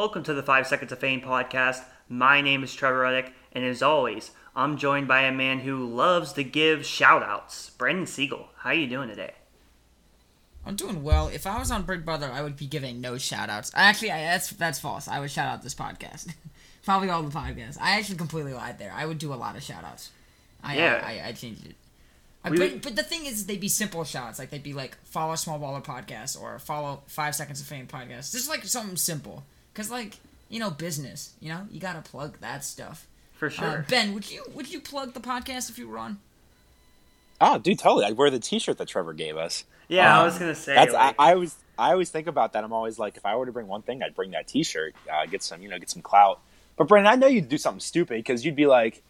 Welcome to the Five Seconds of Fame podcast. My name is Trevor Reddick, and as always, I'm joined by a man who loves to give shout outs. Brandon Siegel, how are you doing today? I'm doing well. If I was on Big Brother, I would be giving no shout outs. Actually, I, that's that's false. I would shout out this podcast. Probably all the podcasts. I actually completely lied there. I would do a lot of shout outs. I, Yeah. I, I, I changed it. We but, but the thing is, they'd be simple shouts. Like, they'd be like, follow Small Baller Podcast or follow Five Seconds of Fame Podcast. Just like something simple. Because, like, you know, business. You know, you gotta plug that stuff. For Uh, sure. ben, would you would you plug the podcast if you were on? Oh, dude, totally. I'd wear the T-shirt that Trevor gave us. yeah, I um, was gonna say. That's like, I, I always I always think about that. I'm always like, if I were to bring one thing, I'd bring that T-shirt. Uh, get some, you know, get some clout. But Brandon, I know you'd do something stupid because you'd be like,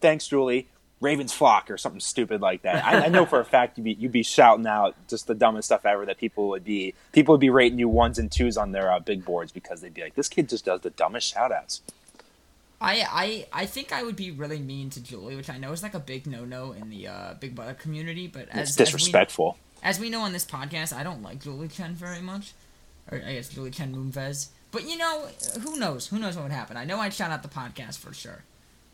"Thanks, Julie." Ravens flock or something stupid like that. I, I know for a fact you'd be you'd be shouting out just the dumbest stuff ever that people would be people would be rating you ones and twos on their uh, big boards because they'd be like, this kid just does the dumbest shout outs. I, I I think I would be really mean to Julie, which I know is like a big no no in the uh, Big Brother community. But as It's as we- disrespectful. As we, know on this podcast, I don't like Julie Chen very much, or I guess Julie Chen Moonves. But you know, who knows? Who knows what would happen? I know I'd shout out the podcast for sure.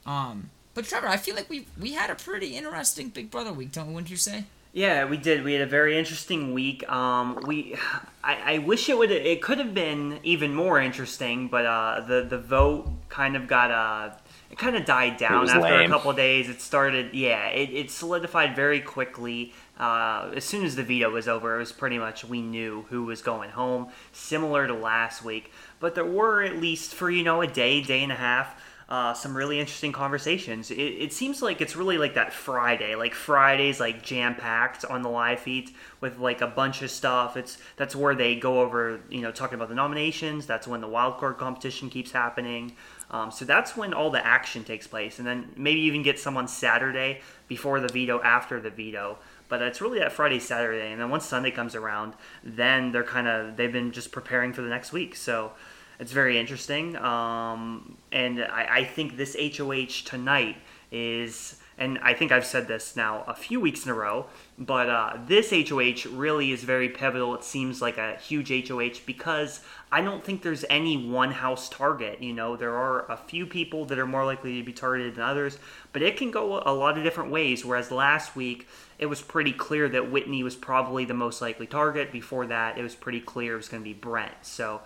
Um, but Trevor, I feel like we we had a pretty interesting Big Brother week, don't wouldn't you say? Yeah, we did. We had a very interesting week. Um, we, I, I wish it would. It could have been even more interesting, but uh, the the vote kind of got uh, it kind of died down was after a couple of days. It started. Yeah, it, it solidified very quickly. Uh, as soon as the veto was over, it was pretty much we knew who was going home, similar to last week. But there were at least for you know a day, day and a half uh, some really interesting conversations. It, it seems like it's really like that Friday, like Fridays, like jam packed on the live feeds with like a bunch of stuff. It's that's where they go over, you know, talking about the nominations. That's when the wild card competition keeps happening. Um, so that's when all the action takes place, and then maybe even get some on Saturday before the veto, after the veto. But it's really that Friday, Saturday, and then once Sunday comes around, then they're kind of they've been just preparing for the next week. So it's very interesting. Um, and I, I think this HOH tonight is, and I think I've said this now a few weeks in a row, but uh, this HOH really is very pivotal. It seems like a huge HOH because I don't think there's any one house target. You know, there are a few people that are more likely to be targeted than others, but it can go a lot of different ways. Whereas last week, it was pretty clear that Whitney was probably the most likely target. Before that, it was pretty clear it was going to be Brent. So,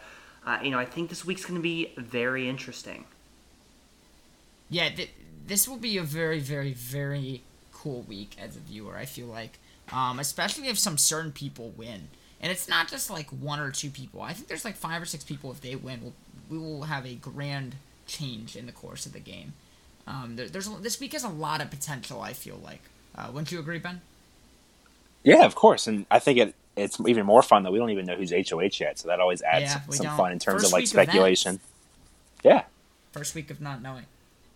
uh, you know, I think this week's going to be very interesting. Yeah, th- this will be a very, very, very cool week as a viewer. I feel like, um, especially if some certain people win, and it's not just like one or two people. I think there's like five or six people. If they win, we'll, we will have a grand change in the course of the game. Um, there, there's a- this week has a lot of potential. I feel like. Uh, wouldn't you agree, Ben? Yeah, of course, and I think it it's even more fun that we don't even know who's HOH yet, so that always adds Yeah, some don't. fun in terms First of like week of speculation. yeah, First week of not knowing.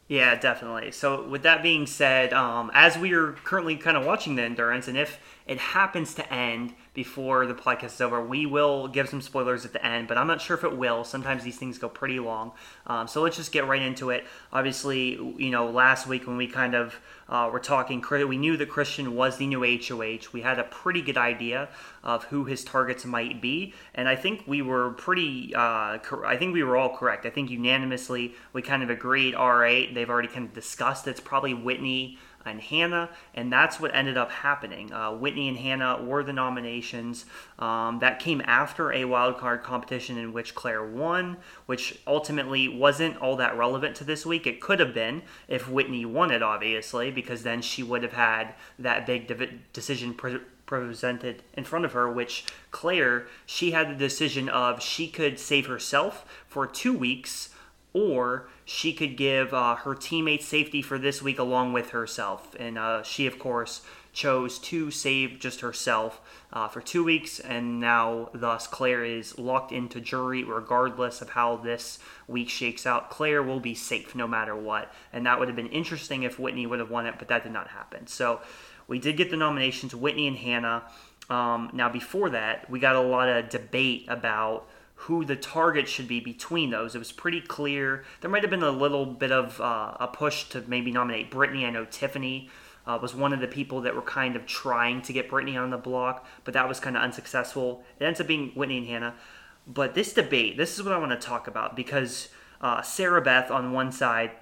Yeah, definitely. So, with that being said, um, as we are currently kind of watching the endurance, and if it happens to end before the podcast is over, we will give some spoilers at the end, but I'm not sure if it will. Sometimes these things go pretty long. Um, so, let's just get right into it. Obviously, you know, last week when we kind of uh, were talking, we knew that Christian was the new HOH. We had a pretty good idea of who his targets might be, and I think we were pretty. Uh, cor- I think we were all correct. I think unanimously we kind of agreed. All right, they've already kind of discussed it's probably Whitney and Hannah, and that's what ended up happening. Uh, Whitney and Hannah were the nominations. Um, that came after a wild card competition in which Claire won, which ultimately wasn't all that relevant to this week. It could have been if Whitney won it, obviously, because then she would have had that big divi- decision. Pre- presented in front of her which claire she had the decision of she could save herself for two weeks or she could give uh, her teammate safety for this week along with herself. And uh, she, of course, chose to save just herself uh, for two weeks, and now, thus, Claire is locked into jury regardless of how this week shakes out. Claire will be safe no matter what, and that would have been interesting if Whitney would have won it, but that did not happen. So we did get the nominations, Whitney and Hannah. Um, now, before that, we got a lot of debate about who the target should be between those. It was pretty clear. There might have been a little bit of uh, a push to maybe nominate Brittany. I know Tiffany uh, was one of the people that were kind of trying to get Brittany on the block, but that was kind of unsuccessful. It ends up being Whitney and Hannah. But this debate, this is what I want to talk about because uh, Sarah Beth on one side,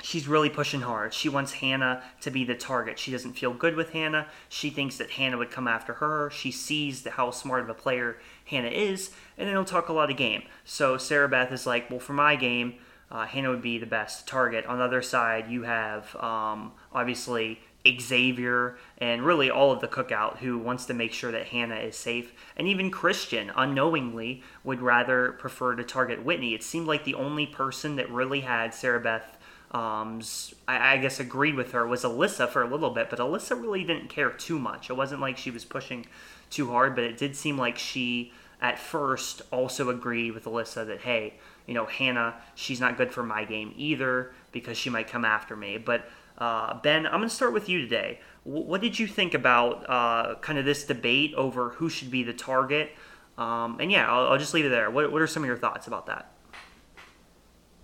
she's really pushing hard. She wants Hannah to be the target. She doesn't feel good with Hannah. She thinks that Hannah would come after her. She sees how smart of a player Hannah is, and they don't talk a lot of game. So Sarah Beth is like, well, for my game, uh, Hannah would be the best target. On the other side, you have um, obviously Xavier and really all of the cookout who wants to make sure that Hannah is safe. And even Christian, unknowingly, would rather prefer to target Whitney. It seemed like the only person that really had Sarah Beth. Um, I, I guess agreed with her was Alyssa for a little bit, but Alyssa really didn't care too much. It wasn't like she was pushing too hard, but it did seem like she at first also agreed with Alyssa that hey, you know, Hannah, she's not good for my game either because she might come after me. But uh, Ben, I'm going to start with you today. W- what did you think about uh, kind of this debate over who should be the target? Um, and yeah, I'll, I'll, just leave it there. What, what are some of your thoughts about that?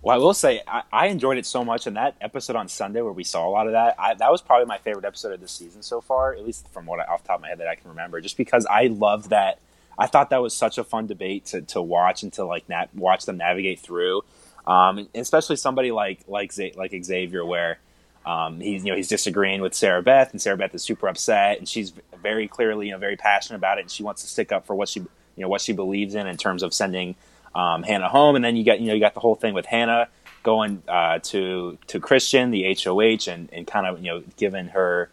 Well, I will say I, I enjoyed it so much, and that episode on Sunday where we saw a lot of that, I, that was probably my favorite episode of the season so far, at least from what I, off the top of my head that I can remember. Just because I loved that, I thought that was such a fun debate to, to watch and to like watch them navigate through, um, especially somebody like like like Xavier, where um, he's you know he's disagreeing with Sarah Beth, and Sarah Beth is super upset, and she's very clearly you know very passionate about it, and she wants to stick up for what she you know what she believes in in terms of sending um, Hannah home, and then you got you know you got the whole thing with Hannah going uh, to to Christian, the HOH, and and kind of you know giving her.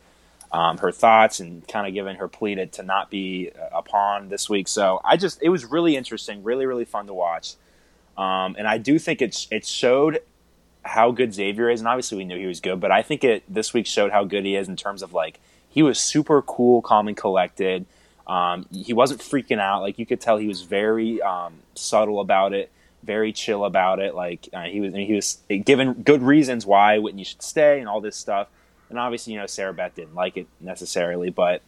Um, her thoughts and kind of giving her plea to, not be a pawn this week. So I just it was really interesting, really really fun to watch, um, and I do think it it showed how good Xavier is, and obviously we knew he was good, but I think it this week showed how good he is in terms of like he was super cool, calm, and collected. Um, he wasn't freaking out. Like you could tell, he was very um, subtle about it, very chill about it. Like uh, he was, I mean, he was given good reasons why Whitney should stay and all this stuff. And obviously, you know, Sarah Beth didn't like it necessarily, but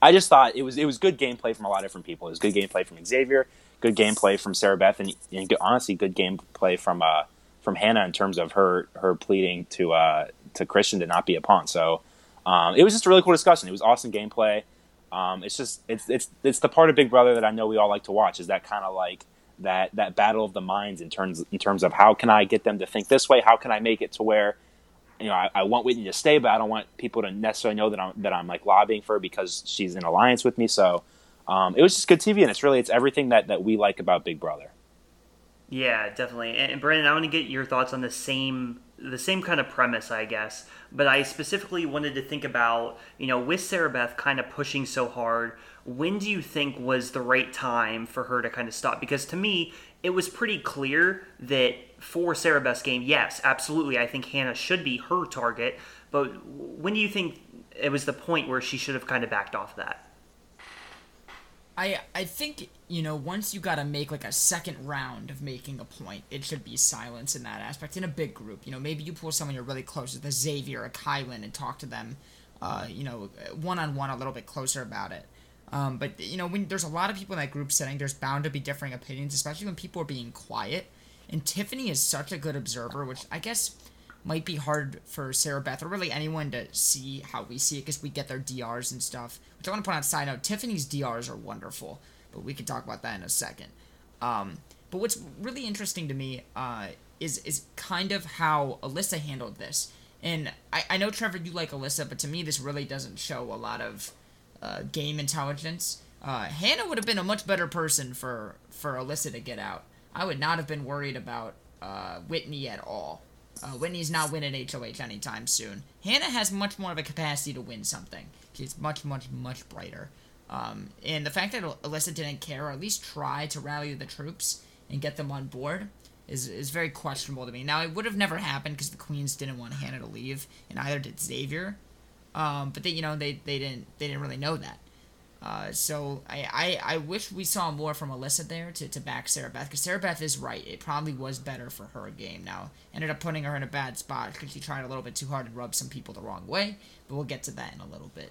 I just thought it was it was good gameplay from a lot of different people. It was good gameplay from Xavier, good gameplay from Sarah Beth, and, and honestly, good gameplay from uh, from Hannah in terms of her her pleading to uh, to Christian to not be a pawn. So um, it was just a really cool discussion. It was awesome gameplay. Um, it's just it's it's it's the part of Big Brother that I know we all like to watch. Is that kind of like that that battle of the minds in terms in terms of how can I get them to think this way? How can I make it to where you know I, I want Whitney to stay, but I don't want people to necessarily know that I'm that I'm like lobbying for her because she's in alliance with me. So um, it was just good TV, and it's really it's everything that that we like about Big Brother. Yeah, definitely. And, Brandon, I want to get your thoughts on the same the same kind of premise, I guess. But I specifically wanted to think about, you know, with Sarah Beth kind of pushing so hard, when do you think was the right time for her to kind of stop? Because to me, it was pretty clear that for Sarah Beth's game, yes, absolutely, I think Hannah should be her target. But when do you think it was the point where she should have kind of backed off that? I I think you know once you got to make like a second round of making a point, it should be silence in that aspect in a big group. You know, maybe you pull someone you're really close with, a Xavier, or a Kyland, and talk to them, uh, you know, one on one a little bit closer about it. Um, but you know, when there's a lot of people in that group setting, there's bound to be differing opinions, especially when people are being quiet. And Tiffany is such a good observer, which I guess might be hard for Sarah Beth or really anyone to see how we see it because we get their DRs and stuff. Which I want to point out side note, Tiffany's DRs are wonderful, but we can talk about that in a second. Um, but what's really interesting to me uh, is is kind of how Alyssa handled this. And I, I know Trevor, you like Alyssa, but to me this really doesn't show a lot of uh, game intelligence. Uh, Hannah would have been a much better person for for Alyssa to get out. I would not have been worried about uh, Whitney at all. Uh, Whitney's not winning HOH anytime soon. Hannah has much more of a capacity to win something. She's much, much, much brighter. Um, and the fact that Alyssa didn't care, or at least try to rally the troops and get them on board, is, is very questionable to me. Now, it would have never happened because the Queens didn't want Hannah to leave, and either did Xavier. Um, but they, you know, they, they didn't they didn't really know that. Uh, so I, I, I wish we saw more from Alyssa there to, to back Sarah Beth because Sarah Beth is right. It probably was better for her game. Now ended up putting her in a bad spot because she tried a little bit too hard and rubbed some people the wrong way. But we'll get to that in a little bit.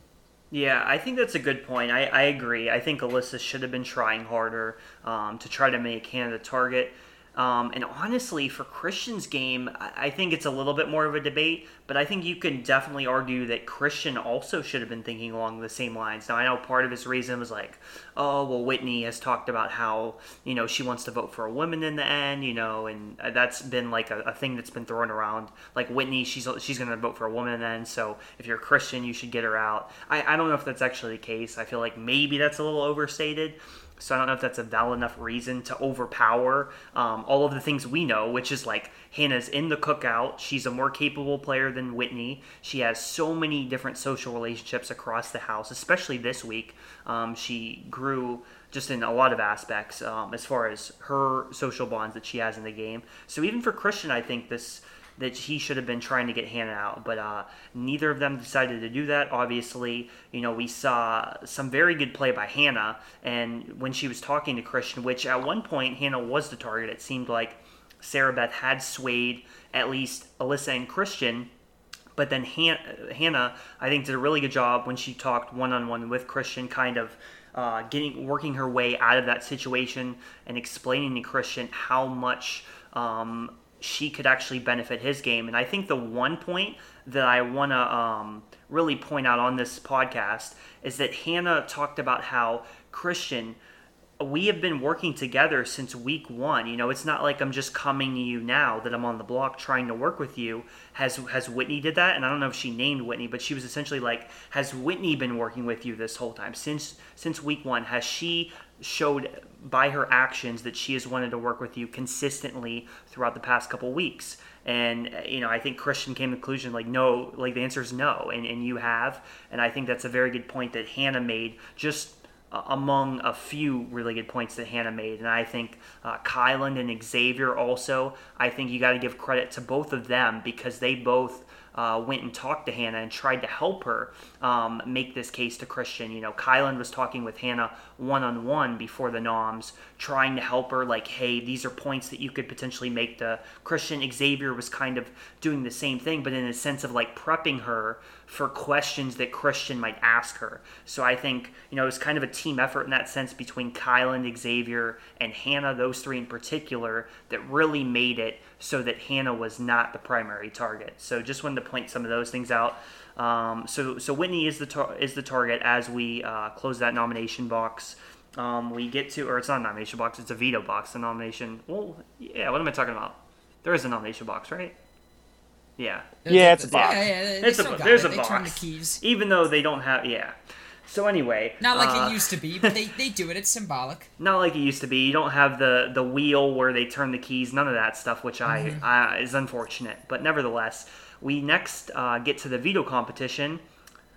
Yeah, I think that's a good point. I, I agree. I think Alyssa should have been trying harder um, to try to make Hannah the target. Um, and honestly, for Christian's game, I think it's a little bit more of a debate, but I think you can definitely argue that Christian also should have been thinking along the same lines. Now, I know part of his reason was like, oh, well, Whitney has talked about how, you know, she wants to vote for a woman in the end, you know, and that's been like a, a thing that's been thrown around. Like, Whitney, she's, she's going to vote for a woman in the end, so if you're a Christian, you should get her out. I, I don't know if that's actually the case. I feel like maybe that's a little overstated. So I don't know if that's a valid enough reason to overpower um, all of the things we know, which is like Hannah's in the cookout. She's a more capable player than Whitney. She has so many different social relationships across the house, especially this week. Um, she grew just in a lot of aspects um, as far as her social bonds that she has in the game. So even for Christian, I think this that he should have been trying to get Hannah out, but uh, neither of them decided to do that. Obviously, you know, we saw some very good play by Hannah, and when she was talking to Christian, which at one point Hannah was the target, it seemed like Sarah Beth had swayed at least Alyssa and Christian. But then Han- Hannah, I think, did a really good job when she talked one on one with Christian, kind of uh, getting working her way out of that situation and explaining to Christian how much um, she could actually benefit his game. And I think the one point that I want to um, really point out on this podcast is that Hannah talked about how Christian, we have been working together since week one. You know, it's not like I'm just coming to you now that I'm on the block trying to work with you. Has has Whitney did that? And I don't know if she named Whitney, but she was essentially like, has Whitney been working with you this whole time since since week one? Has she showed by her actions that she has wanted to work with you consistently throughout the past couple weeks. And you know, I think Christian came to the conclusion like no, like the answer is no, and, and you have, and I think that's a very good point that Hannah made just among a few really good points that Hannah made. And I think uh, Kyland and Xavier also, I think you got to give credit to both of them because they both uh, went and talked to Hannah and tried to help her um, make this case to Christian. You know, Kyland was talking with Hannah one on one before the noms, trying to help her, like, hey, these are points that you could potentially make to Christian. Xavier was kind of doing the same thing, but in a sense of like prepping her for questions that Christian might ask her. So I think, you know, it was kind of a team effort in that sense between Kyland, Xavier, and Hannah, those three in particular, that really made it so that Hannah was not the primary target. So just wanted to point some of those things out. Um, so so Whitney is the tar- is the target as we uh, close that nomination box. Um, we get to, or it's not a nomination box, it's a veto box. The nomination. Well, yeah. What am I talking about? There is a nomination box, right? Yeah. Yeah, it's a box. Yeah, yeah, they It's a still there's it. a they box. turn the keys. Even though they don't have, yeah. So anyway, Not like uh, it used to be, but they, they do it. It's symbolic. not like it used to be. You don't have the the wheel where they turn the keys. None of that stuff, which I, I is unfortunate. But nevertheless, we next uh, get to the veto competition,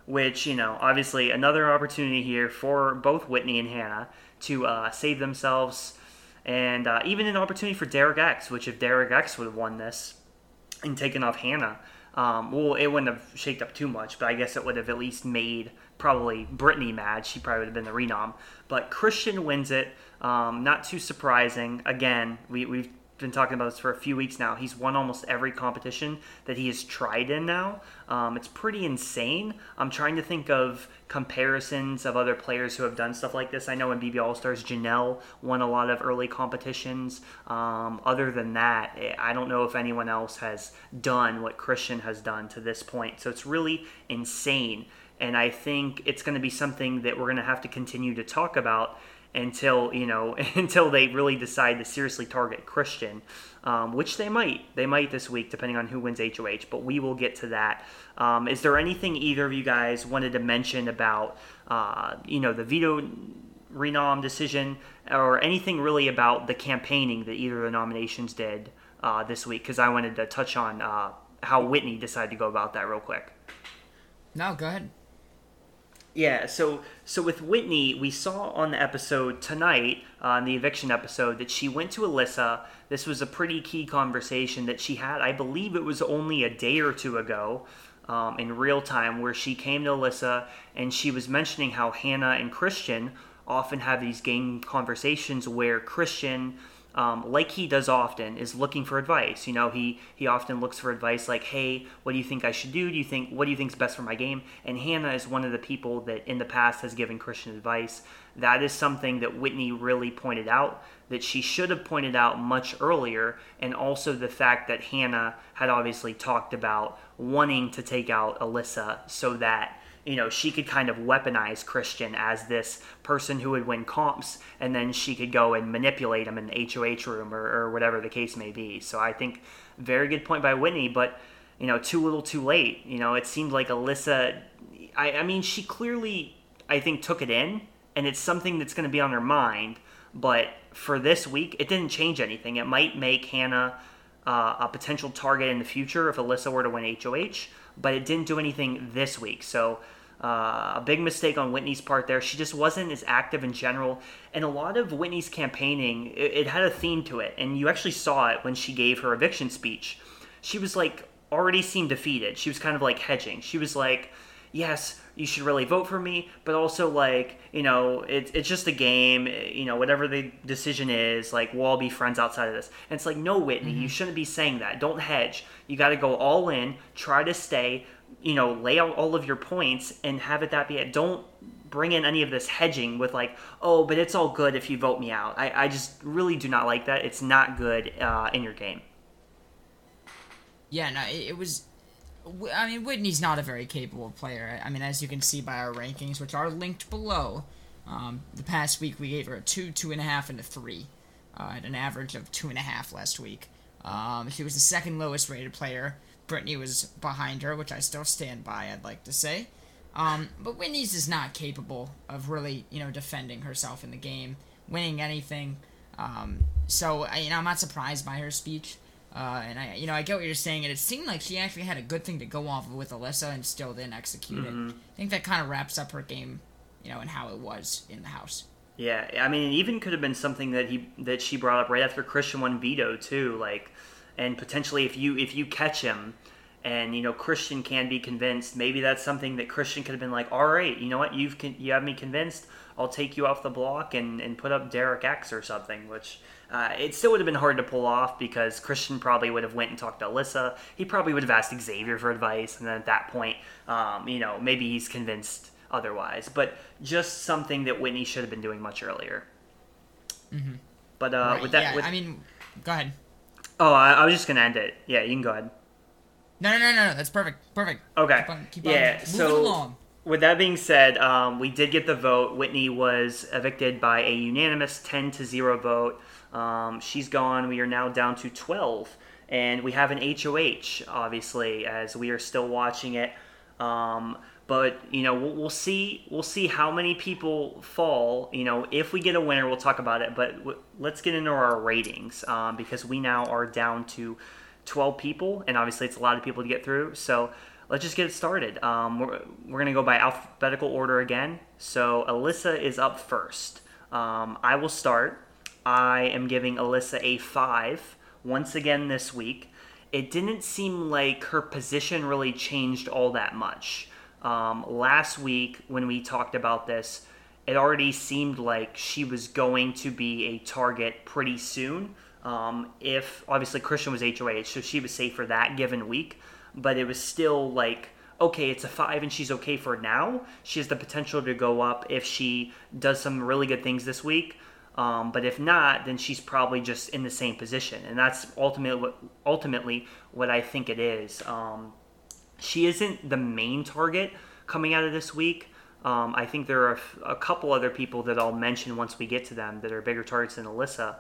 which you know, obviously another opportunity here for both Whitney and Hannah to uh, save themselves, and uh, even an opportunity for Derek X. Which if Derek X would have won this and taken off Hannah. Um, well, it wouldn't have shaked up too much, but I guess it would have at least made probably Brittany mad. She probably would have been the renom. But Christian wins it. Um, not too surprising. Again, we, we've been talking about this for a few weeks now. He's won almost every competition that he has tried in now. Um, it's pretty insane. I'm trying to think of comparisons of other players who have done stuff like this. I know in BB All Stars, Janelle won a lot of early competitions. Um, other than that, I don't know if anyone else has done what Christian has done to this point. So it's really insane. And I think it's going to be something that we're going to have to continue to talk about until you know until they really decide to seriously target Christian, um, which they might. They might this week, depending on who wins HOH. But we will get to that. Um, is there anything either of you guys wanted to mention about uh, you know the veto renom decision or anything really about the campaigning that either of the nominations did uh, this week? Because I wanted to touch on uh, how Whitney decided to go about that real quick. No, go ahead. Yeah, so so with Whitney, we saw on the episode tonight, uh, on the eviction episode, that she went to Alyssa. This was a pretty key conversation that she had. I believe it was only a day or two ago, um, in real time, where she came to Alyssa and she was mentioning how Hannah and Christian often have these game conversations where Christian um, like he does often, is looking for advice. You know, he he often looks for advice like, "Hey, what do you think I should do? Do you think what do you think is best for my game?" And Hannah is one of the people that in the past has given Christian advice. That is something that Whitney really pointed out that she should have pointed out much earlier, and also the fact that Hannah had obviously talked about wanting to take out Alyssa so that you know, she could kind of weaponize Christian as this person who would win comps, and then she could go and manipulate him in the HOH room or, or whatever the case may be. So I think very good point by Whitney, but you know, too little, too late. You know, it seemed like Alyssa. I, I mean, she clearly, I think, took it in, and it's something that's going to be on her mind. But for this week, it didn't change anything. It might make Hannah uh, a potential target in the future if Alyssa were to win HOH, but it didn't do anything this week. So uh, a big mistake on Whitney's part there. She just wasn't as active in general. And a lot of Whitney's campaigning, it, it, had a theme to it. And you actually saw it when she gave her eviction speech. She was like, already seemed defeated. She was kind of like hedging. She was like, yes, you should really vote for me, but also like, you know, it, it's just a game, you know, whatever the decision is, like, we'll all be friends outside of this. And it's like, no, Whitney, mm-hmm. you shouldn't be saying that. Don't hedge. You got to go all in, try to stay you know, lay out all of your points and have it that be it. Don't bring in any of this hedging with like, oh, but it's all good if you vote me out. I, I just really do not like that. It's not good uh, in your game. Yeah, no, it, it, was. I mean, Whitney's not a very capable player. I mean, as you can see by our rankings, which are linked below, um, the past week we gave her a two, two and a half, and a three, uh, at an average of two and a half last week. Um, she was the second lowest rated player Brittany was behind her, which I still stand by, I'd like to say. Um, but Whitney's is not capable of really, you know, defending herself in the game, winning anything. Um, so, I, you know, I'm not surprised by her speech. Uh, and I, you know, I get what you're saying, and it seemed like she actually had a good thing to go off of with Alyssa and still didn't execute mm-hmm. it. I think that kind of wraps up her game, you know, and how it was in the house. Yeah, I mean, it even could have been something that he that she brought up right after Christian won veto too. Like, and potentially if you if you catch him and you know Christian can be convinced maybe that's something that Christian could have been like all right you know what? You've you have me convinced. I'll take you off the block and, and put up Derek X or something which uh, it still would have been hard to pull off because Christian probably would have went and talked to Alyssa. He probably would have asked Xavier for advice and then at that point um, you know maybe he's convinced otherwise. But just something that Whitney should have been doing much earlier. Mm-hmm. but uh, right, with that yeah, with, I mean go ahead Oh, I, I, was just gonna end it. Yeah, you can go ahead. No, no, no, no, no. That's perfect. Perfect. Okay. Keep on, keep yeah. On so along. with that being said, um, we did get the vote. Whitney was evicted by a unanimous ten to zero vote. Um, she's gone. We are now down to twelve, and we have an HOH, obviously, as we are still watching it. Um, but you know we'll, we'll, see we'll see how many people fall. You know if we get a winner we'll talk about it but w- let's get into our ratings um, because we now are down to 12 people and obviously it's a lot of people to get through. So let's just get it started. Um, we're, we're going to go by alphabetical order again. So alyssa is up first. Um, i will start. I am giving alyssa a 5 once again this week. It didn't seem like her position really changed all that much um, last week, when we talked about this, it already seemed like she was going to be a target pretty soon. Um, if obviously Christian was HOH, so she was safe for that given week, but it was still like, okay, it's a five and she's okay for now. She has the potential to go up if she does some really good things this week. Um, but if not, then she's probably just in the same position, and that's ultimately ultimately what I think it is. Um, she isn't the main target coming out of this week. Um, I think there are a couple other people that I'll mention once we get to them that are bigger targets than Alyssa.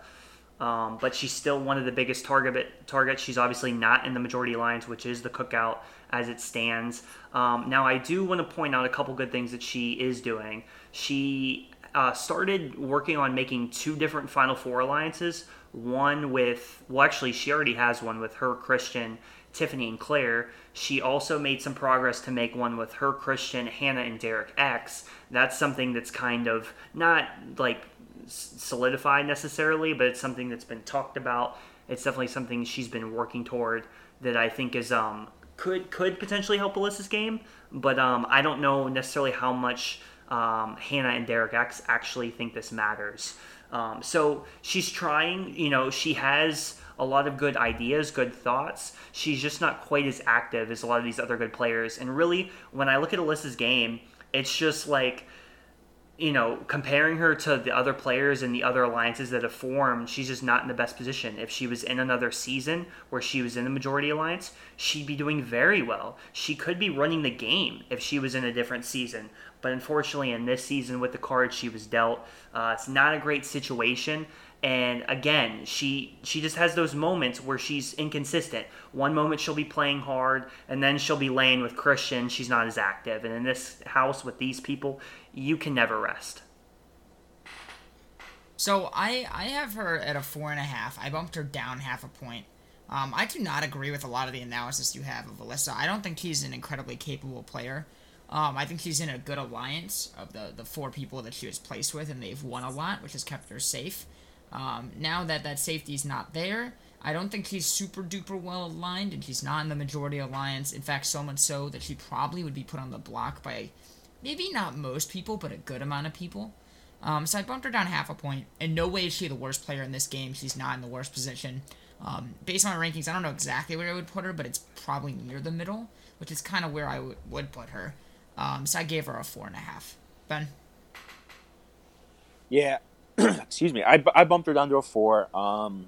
Um, but she's still one of the biggest target targets. She's obviously not in the majority alliance, which is the cookout as it stands. Um, now, I do want to point out a couple good things that she is doing. She uh, started working on making two different Final Four alliances. One with, well, actually, she already has one with her Christian Tiffany and Claire. She also made some progress to make one with her Christian, Hannah, and Derek X. That's something that's kind of not like solidified necessarily, but it's something that's been talked about. It's definitely something she's been working toward that I think is um could could potentially help Alyssa's game, but um I don't know necessarily how much um, Hannah and Derek X actually think this matters. Um, so she's trying. You know, she has a lot of good ideas, good thoughts. She's just not quite as active as a lot of these other good players. And really, when I look at Alyssa's game, it's just like you know, comparing her to the other players and the other alliances that have formed, she's just not in the best position. If she was in another season where she was in the majority alliance, she'd be doing very well. She could be running the game if she was in a different season. But unfortunately, in this season with the cards she was dealt, uh, it's not a great situation. And again, she she just has those moments where she's inconsistent. One moment she'll be playing hard, and then she'll be laying with Christian. She's not as active. And in this house with these people, you can never rest. So I I have her at a four and a half. I bumped her down half a point. Um, I do not agree with a lot of the analysis you have of Alyssa. I don't think she's an incredibly capable player. Um, I think she's in a good alliance of the, the four people that she was placed with, and they've won a lot, which has kept her safe. Um, now that that safety is not there, I don't think she's super duper well aligned, and she's not in the majority alliance. In fact, so much so that she probably would be put on the block by maybe not most people, but a good amount of people. Um, so I bumped her down half a point. In no way is she the worst player in this game. She's not in the worst position. Um, based on my rankings, I don't know exactly where I would put her, but it's probably near the middle, which is kind of where I w- would put her. Um, so I gave her a four and a half. Ben? Yeah. Excuse me. I, I bumped her down to a four. Um,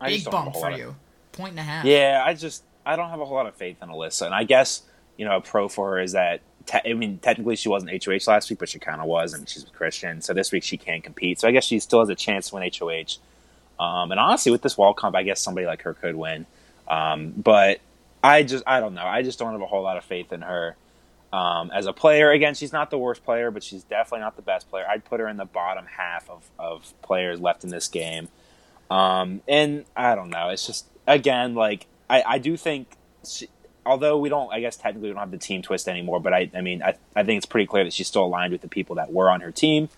I Big bump for you. Of, Point and a half. Yeah, I just I don't have a whole lot of faith in Alyssa, and I guess you know a pro for her is that te- I mean, technically she wasn't HOH last week, but she kind of was. and she's a Christian, so this week she can compete. So I guess she still has a chance to win HOH. Um, and honestly, with this wall comp, I guess somebody like her could win. Um, but I just, I don't know. I just don't have a whole lot of faith in her um, as a player. Again, she's not the worst player, but she's definitely not the best player. I'd put her in the bottom half of, of players left in this game. Um, and I don't know. It's just again, like I, I do think she, although we don't, I guess technically we don't have the team twist anymore, but I, I mean, I, I think it's pretty clear that she's still aligned with the people that were on her team.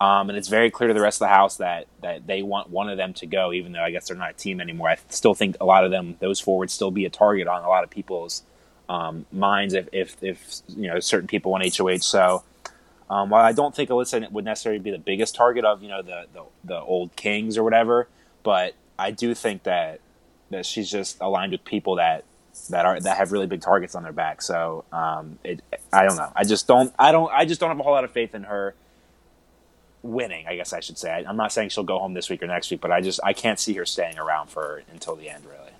Um, and it's very clear to the rest of the house that, that they want one of them to go, even though I guess they're not a team anymore. I still think a lot of them, those forwards, still be a target on a lot of people's um, minds if, if, if, you know, certain people want HOH. So um, while I don't think Alyssa would necessarily be the biggest target of, you know, the, the, the old Kings or whatever, but I do think that, that she's just aligned with people that that are that have really big targets on their back. So um, it, I don't know. I just don't. I don't. I just don't have a whole lot of faith in her winning. I guess I should say. I, am not saying she'll go home this week or next week, but I just I can't see her staying around for until the end. Really.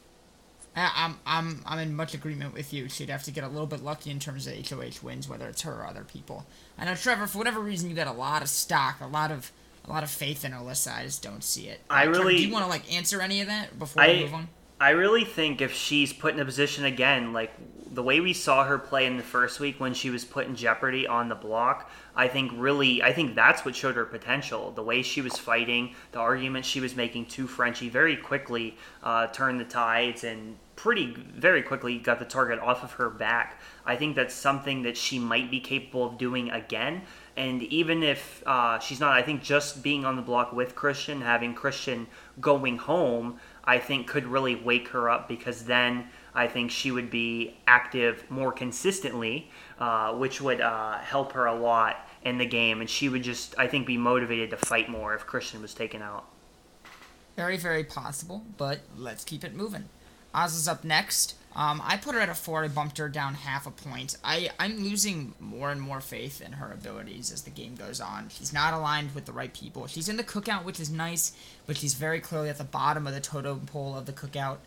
I'm I'm I'm in much agreement with you. She'd have to get a little bit lucky in terms of HOH wins, whether it's her or other people. I know Trevor, for whatever reason, you got a lot of stock, a lot of a lot of faith in Alyssa. I just don't see it. I really. Trevor, do you want to like answer any of that before I, we move on? I really think if she's put in a position again, like the way we saw her play in the first week when she was put in jeopardy on the block, I think really, I think that's what showed her potential. The way she was fighting, the arguments she was making to Frenchie very quickly uh, turned the tides and pretty very quickly got the target off of her back. I think that's something that she might be capable of doing again. And even if uh, she's not, I think just being on the block with Christian, having Christian going home, I think could really wake her up because then I think she would be active more consistently, uh, which would uh, help her a lot in the game, and she would just I think be motivated to fight more if Christian was taken out. Very very possible, but let's keep it moving. Oz is up next. Um, I put her at a four. I bumped her down half a point. I, I'm losing more and more faith in her abilities as the game goes on. She's not aligned with the right people. She's in the cookout, which is nice, but she's very clearly at the bottom of the totem pole of the cookout.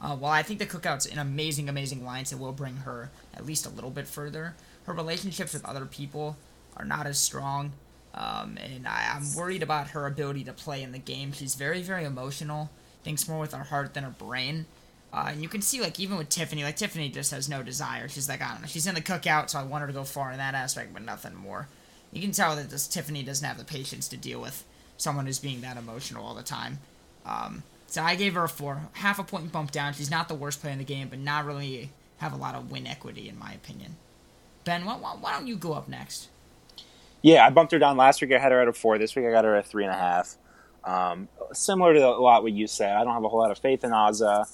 Uh, while I think the cookout's an amazing, amazing alliance, it will bring her at least a little bit further. Her relationships with other people are not as strong, um, and I, I'm worried about her ability to play in the game. She's very, very emotional, thinks more with her heart than her brain uh, and you can see, like, even with Tiffany, like, Tiffany just has no desire. She's like, I don't know. She's in the cookout, so I want her to go far in that aspect, but nothing more. You can tell that this Tiffany doesn't have the patience to deal with someone who's being that emotional all the time. Um, so I gave her a four. Half a point bump down. She's not the worst player in the game, but not really have a lot of win equity, in my opinion. Ben, why, why don't you go up next? Yeah, I bumped her down last week. I had her at a four. This week I got her at three and a half. Um, similar to a lot what you said, I don't have a whole lot of faith in Azah.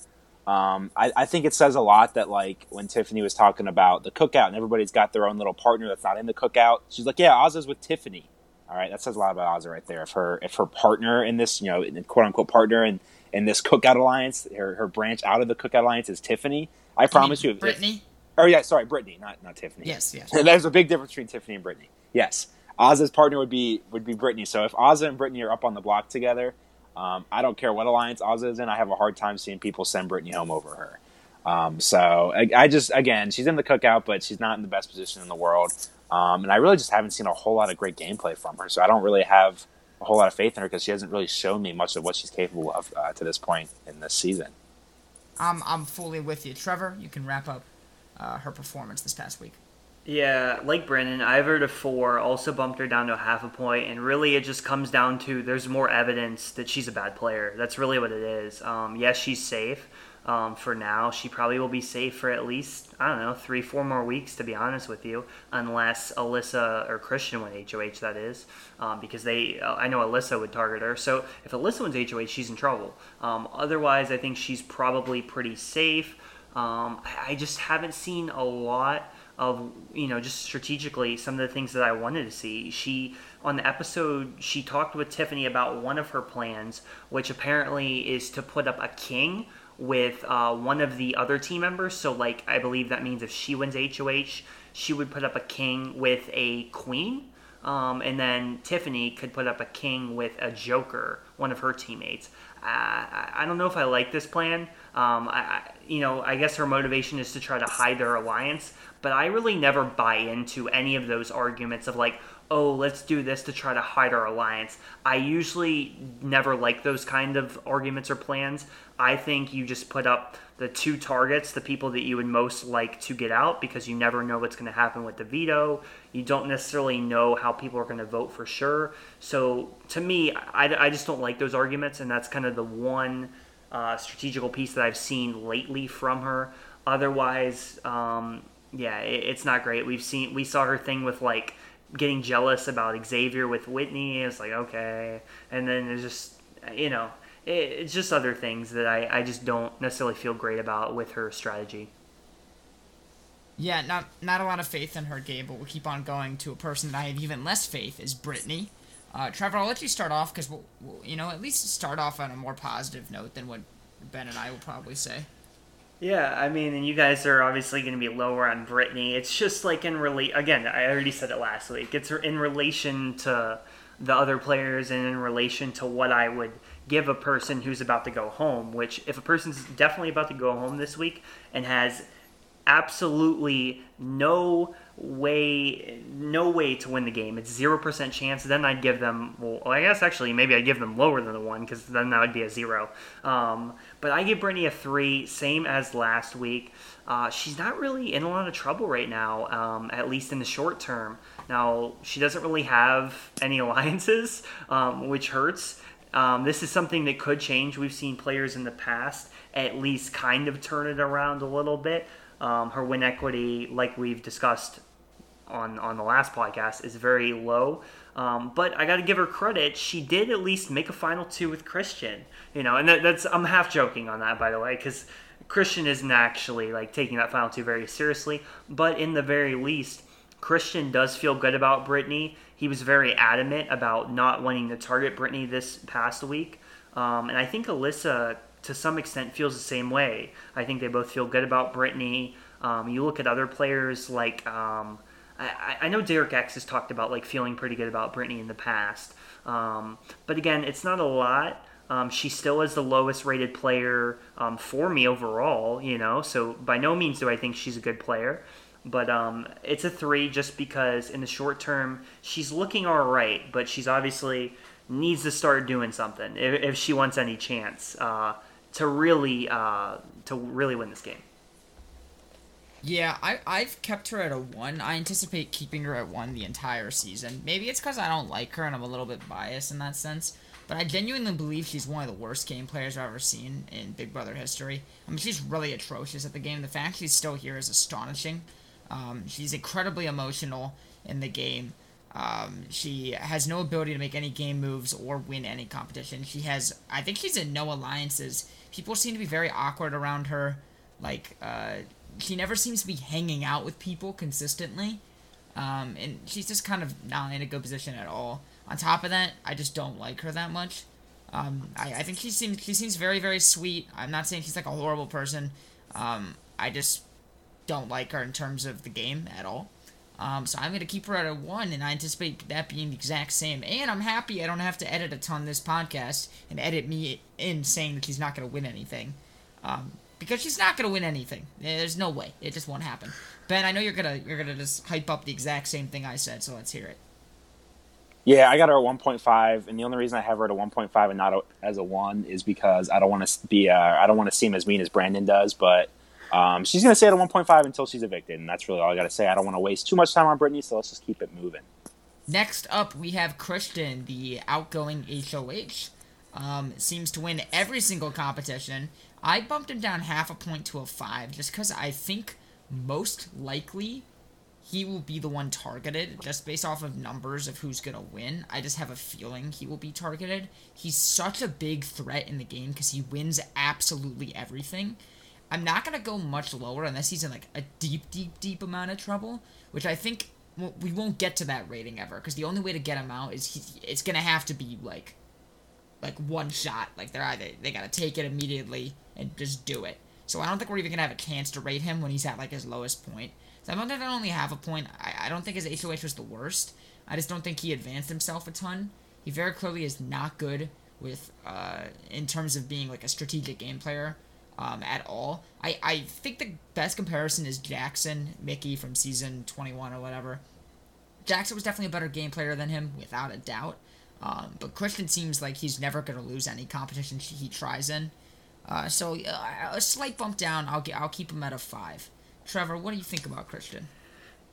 Um, I, I, think it says a lot that like when Tiffany was talking about the cookout and everybody's got their own little partner that's not in the cookout. She's like, "Yeah, Oz is with Tiffany." All right, that says a lot about Azah right there. If her if her partner in this, you know, quote unquote partner in, in this Cookout Alliance, her, her branch out of the Cookout Alliance is Tiffany. I promise you, if, Brittany. Oh yeah, sorry, Brittany, not not Tiffany. Yes, yes. There's a big difference between Tiffany and Brittany. Yes, Azah's partner would be would be Brittany. So if Azah and Brittany are up on the block together, um, I don't care what alliance is in. I have a hard time seeing people send Brittany home over her. Um, so I, I, just again, she's in the cookout, but she's not in the best position in the world. Um, and I really just haven't seen a whole lot of great gameplay from her. So I don't really have a whole lot of faith in her because she hasn't really shown me much of what she's capable of uh, to this point in this season. I'm I'm fully with you, Trevor. You can wrap up uh, her performance this past week. Yeah, like Brandon, I have her to four, also bumped her down to a half a point, and really it just comes down to there's more evidence that she's a bad player. That's really what it is. Um, yes, she's safe um, for now. She probably will be safe for at least, I don't know, three, four more weeks, to be honest with you, unless Alyssa or Christian win HOH, that is, um, because they, uh, I know Alyssa would target her. So if Alyssa wins HOH, she's in trouble. Um, otherwise, I think she's probably pretty safe. Um, I just haven't seen a lot of you know just strategically some of the things that I wanted to see. She on the episode she talked with Tiffany about one of her plans, which apparently is to put up a king with uh, one of the other team members. So like I believe that means if she wins HOH, she would put up a king with a queen. Um, and then Tiffany could put up a king with a Joker, one of her teammates. Uh, I don't know if I like this plan. Um, I, you know, I guess her motivation is to try to hide their alliance, but I really never buy into any of those arguments of like, oh, let's do this to try to hide our alliance. I usually never like those kind of arguments or plans. I think you just put up the two targets, the people that you would most like to get out, because you never know what's going to happen with the veto. You don't necessarily know how people are going to vote for sure. So to me, I, I just don't like those arguments, and that's kind of the one uh, strategical piece that I've seen lately from her. Otherwise, um, yeah, it, it's not great. We've seen we saw her thing with like getting jealous about Xavier with Whitney. It's like okay, and then it's just you know it's just other things that I I just don't necessarily feel great about with her strategy. Yeah, not not a lot of faith in her game, but we'll keep on going to a person that I have even less faith is Brittany. Uh, Trevor, I'll let you start off because we'll, we'll, you know, at least start off on a more positive note than what Ben and I will probably say. Yeah, I mean, and you guys are obviously going to be lower on Brittany. It's just like in relate. Again, I already said it last week. It's in relation to the other players and in relation to what I would give a person who's about to go home. Which, if a person's definitely about to go home this week and has absolutely no way no way to win the game it's 0% chance then i'd give them well i guess actually maybe i'd give them lower than the one because then that would be a zero. Um, but i give brittany a three same as last week. Uh, she's not really in a lot of trouble right now um, at least in the short term. Now she doesn't really have any alliances um, which hurts um, this is something that could change we've seen players in the past at least kind of turn it around a little bit um, her win equity, like we've discussed on on the last podcast, is very low. Um, but I got to give her credit; she did at least make a final two with Christian. You know, and that, that's I'm half joking on that, by the way, because Christian isn't actually like taking that final two very seriously. But in the very least, Christian does feel good about Brittany. He was very adamant about not wanting to target Brittany this past week. Um, and I think Alyssa to some extent feels the same way. I think they both feel good about Brittany. Um, you look at other players like um, I, I, know Derek X has talked about like feeling pretty good about Brittany in the past, um, but again, it's not a lot. Um, she still is the lowest rated player um, for me overall, you know. So by no means do I think she's a good player, but um, it's a three just because in the short term she's looking all right, but she's obviously needs to start doing something if, if she wants any chance. Uh, to really uh, to really win this game. Yeah, I I've kept her at a one. I anticipate keeping her at one the entire season. Maybe it's because I don't like her and I'm a little bit biased in that sense. But I genuinely believe she's one of the worst game players I've ever seen in Big Brother history. I mean, she's really atrocious at the game. The fact she's still here is astonishing. Um, she's incredibly emotional in the game. Um, she has no ability to make any game moves or win any competition. She has, I think she's in no alliances. People seem to be very awkward around her. Like, uh, she never seems to be hanging out with people consistently. Um, and she's just kind of not in a good position at all. On top of that, I just don't like her that much. Um, I, I think she seems she seems very very sweet. I'm not saying she's like a horrible person. Um, I just don't like her in terms of the game at all. Um, so I'm gonna keep her at a one, and I anticipate that being the exact same. And I'm happy I don't have to edit a ton this podcast and edit me in saying that she's not gonna win anything, um, because she's not gonna win anything. There's no way. It just won't happen. Ben, I know you're gonna you're gonna just hype up the exact same thing I said, so let's hear it. Yeah, I got her at 1.5, and the only reason I have her at a 1.5 and not a, as a one is because I don't want to be uh, I don't want to seem as mean as Brandon does, but um, she's going to stay at a 1.5 until she's evicted, and that's really all I got to say. I don't want to waste too much time on Brittany, so let's just keep it moving. Next up, we have Christian, the outgoing HOH. Um, seems to win every single competition. I bumped him down half a point to a five just because I think most likely he will be the one targeted just based off of numbers of who's going to win. I just have a feeling he will be targeted. He's such a big threat in the game because he wins absolutely everything. I'm not going to go much lower unless he's in like a deep, deep, deep amount of trouble, which I think we won't get to that rating ever because the only way to get him out is he, it's going to have to be like like one shot. Like they're either they got to take it immediately and just do it. So I don't think we're even going to have a chance to rate him when he's at like his lowest point. So I don't think I only have a point. I, I don't think his HOH was the worst. I just don't think he advanced himself a ton. He very clearly is not good with uh, in terms of being like a strategic game player um, at all. I, I think the best comparison is Jackson Michie from season 21 or whatever. Jackson was definitely a better game player than him, without a doubt. Um, but Christian seems like he's never going to lose any competition he tries in. Uh, so uh, a slight bump down. I'll get, I'll keep him at a five. Trevor, what do you think about Christian?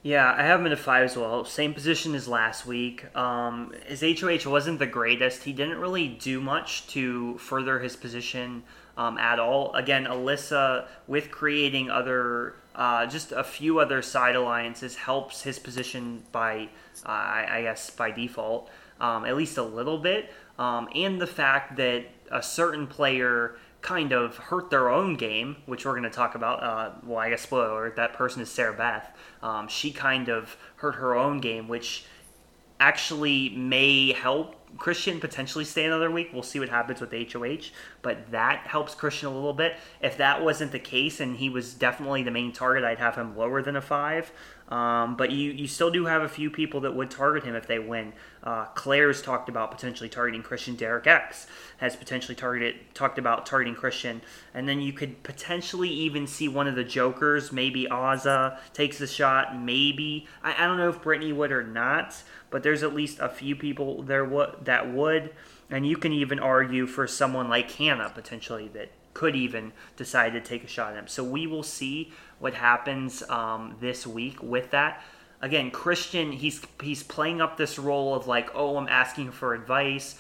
Yeah, I have him at a five as well. Same position as last week. Um, his HOH wasn't the greatest. He didn't really do much to further his position um, at all. Again, Alyssa, with creating other, uh, just a few other side alliances, helps his position by, uh, I, guess, by default, um, at least a little bit. Um, and the fact that a certain player kind of hurt their own game, which we're going to talk about. Uh, well, I guess spoiler alert, that person is Sarah Beth. Um, she kind of hurt her own game, which actually may help Christian potentially stay another week. We'll see what happens with HOH, but that helps Christian a little bit. If that wasn't the case and he was definitely the main target, I'd have him lower than a five. Um, but you, you still do have a few people that would target him if they win. Uh, Claire's talked about potentially targeting Christian. Derek X has potentially targeted talked about targeting Christian, and then you could potentially even see one of the Jokers. Maybe Azah takes a shot. Maybe I, I don't know if Brittany would or not, but there's at least a few people there w- that would, and you can even argue for someone like Hannah potentially that could even decide to take a shot at him. So we will see what happens um, this week with that. Again, Christian, he's he's playing up this role of like, oh, I'm asking for advice,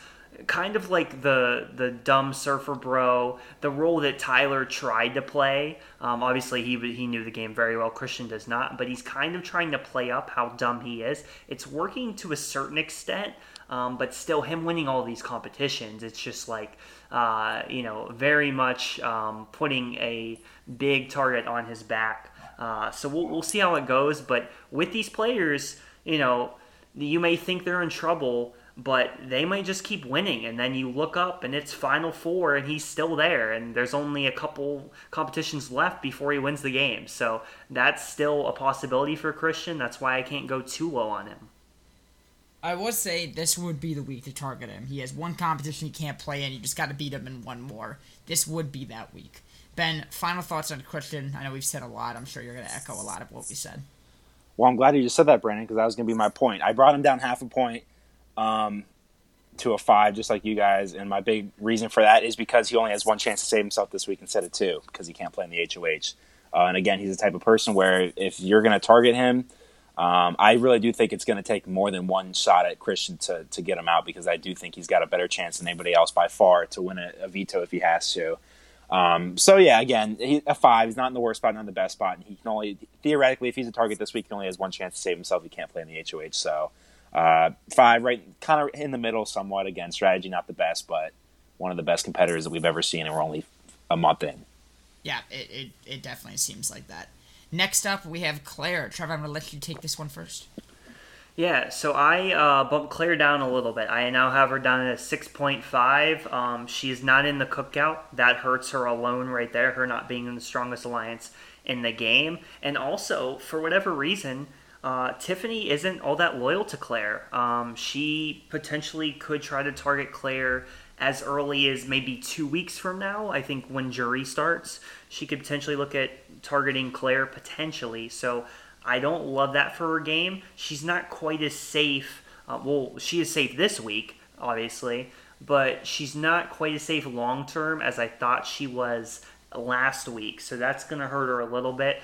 kind of like the the dumb surfer bro, the role that Tyler tried to play. Um, obviously, he he knew the game very well. Christian does not, but he's kind of trying to play up how dumb he is. It's working to a certain extent, um, but still, him winning all these competitions, it's just like uh, you know, very much um, putting a big target on his back. Uh, so we'll, we'll see how it goes. But with these players, you know, you may think they're in trouble, but they might just keep winning. And then you look up and it's Final Four and he's still there. And there's only a couple competitions left before he wins the game. So that's still a possibility for Christian. That's why I can't go too low on him. I would say this would be the week to target him. He has one competition he can't play in. You just got to beat him in one more. This would be that week. Ben, final thoughts on Christian. I know we've said a lot. I'm sure you're going to echo a lot of what we said. Well, I'm glad you just said that, Brandon, because that was going to be my point. I brought him down half a point um, to a five, just like you guys. And my big reason for that is because he only has one chance to save himself this week instead of two, because he can't play in the HOH. Uh, and again, he's the type of person where if you're going to target him – um, I really do think it's going to take more than one shot at Christian to, to get him out because I do think he's got a better chance than anybody else by far to win a, a veto if he has to. Um, so yeah, again, he, a five. He's not in the worst spot, not in the best spot, and he can only theoretically, if he's a target this week, he only has one chance to save himself. He can't play in the HOH, so uh, five, right, kind of in the middle, somewhat. Again, strategy not the best, but one of the best competitors that we've ever seen, and we're only a month in. Yeah, it, it, it definitely seems like that. Next up, we have Claire. Trevor, I'm to let you take this one first. Yeah, so I uh, bumped Claire down a little bit. I now have her down at a 6.5. Um, she's not in the cookout. That hurts her alone right there, her not being in the strongest alliance in the game. And also, for whatever reason, uh, Tiffany isn't all that loyal to Claire. Um, she potentially could try to target Claire as early as maybe two weeks from now. I think when jury starts, she could potentially look at targeting Claire potentially. So I don't love that for her game. She's not quite as safe. Uh, well, she is safe this week, obviously, but she's not quite as safe long term as I thought she was last week. So that's going to hurt her a little bit.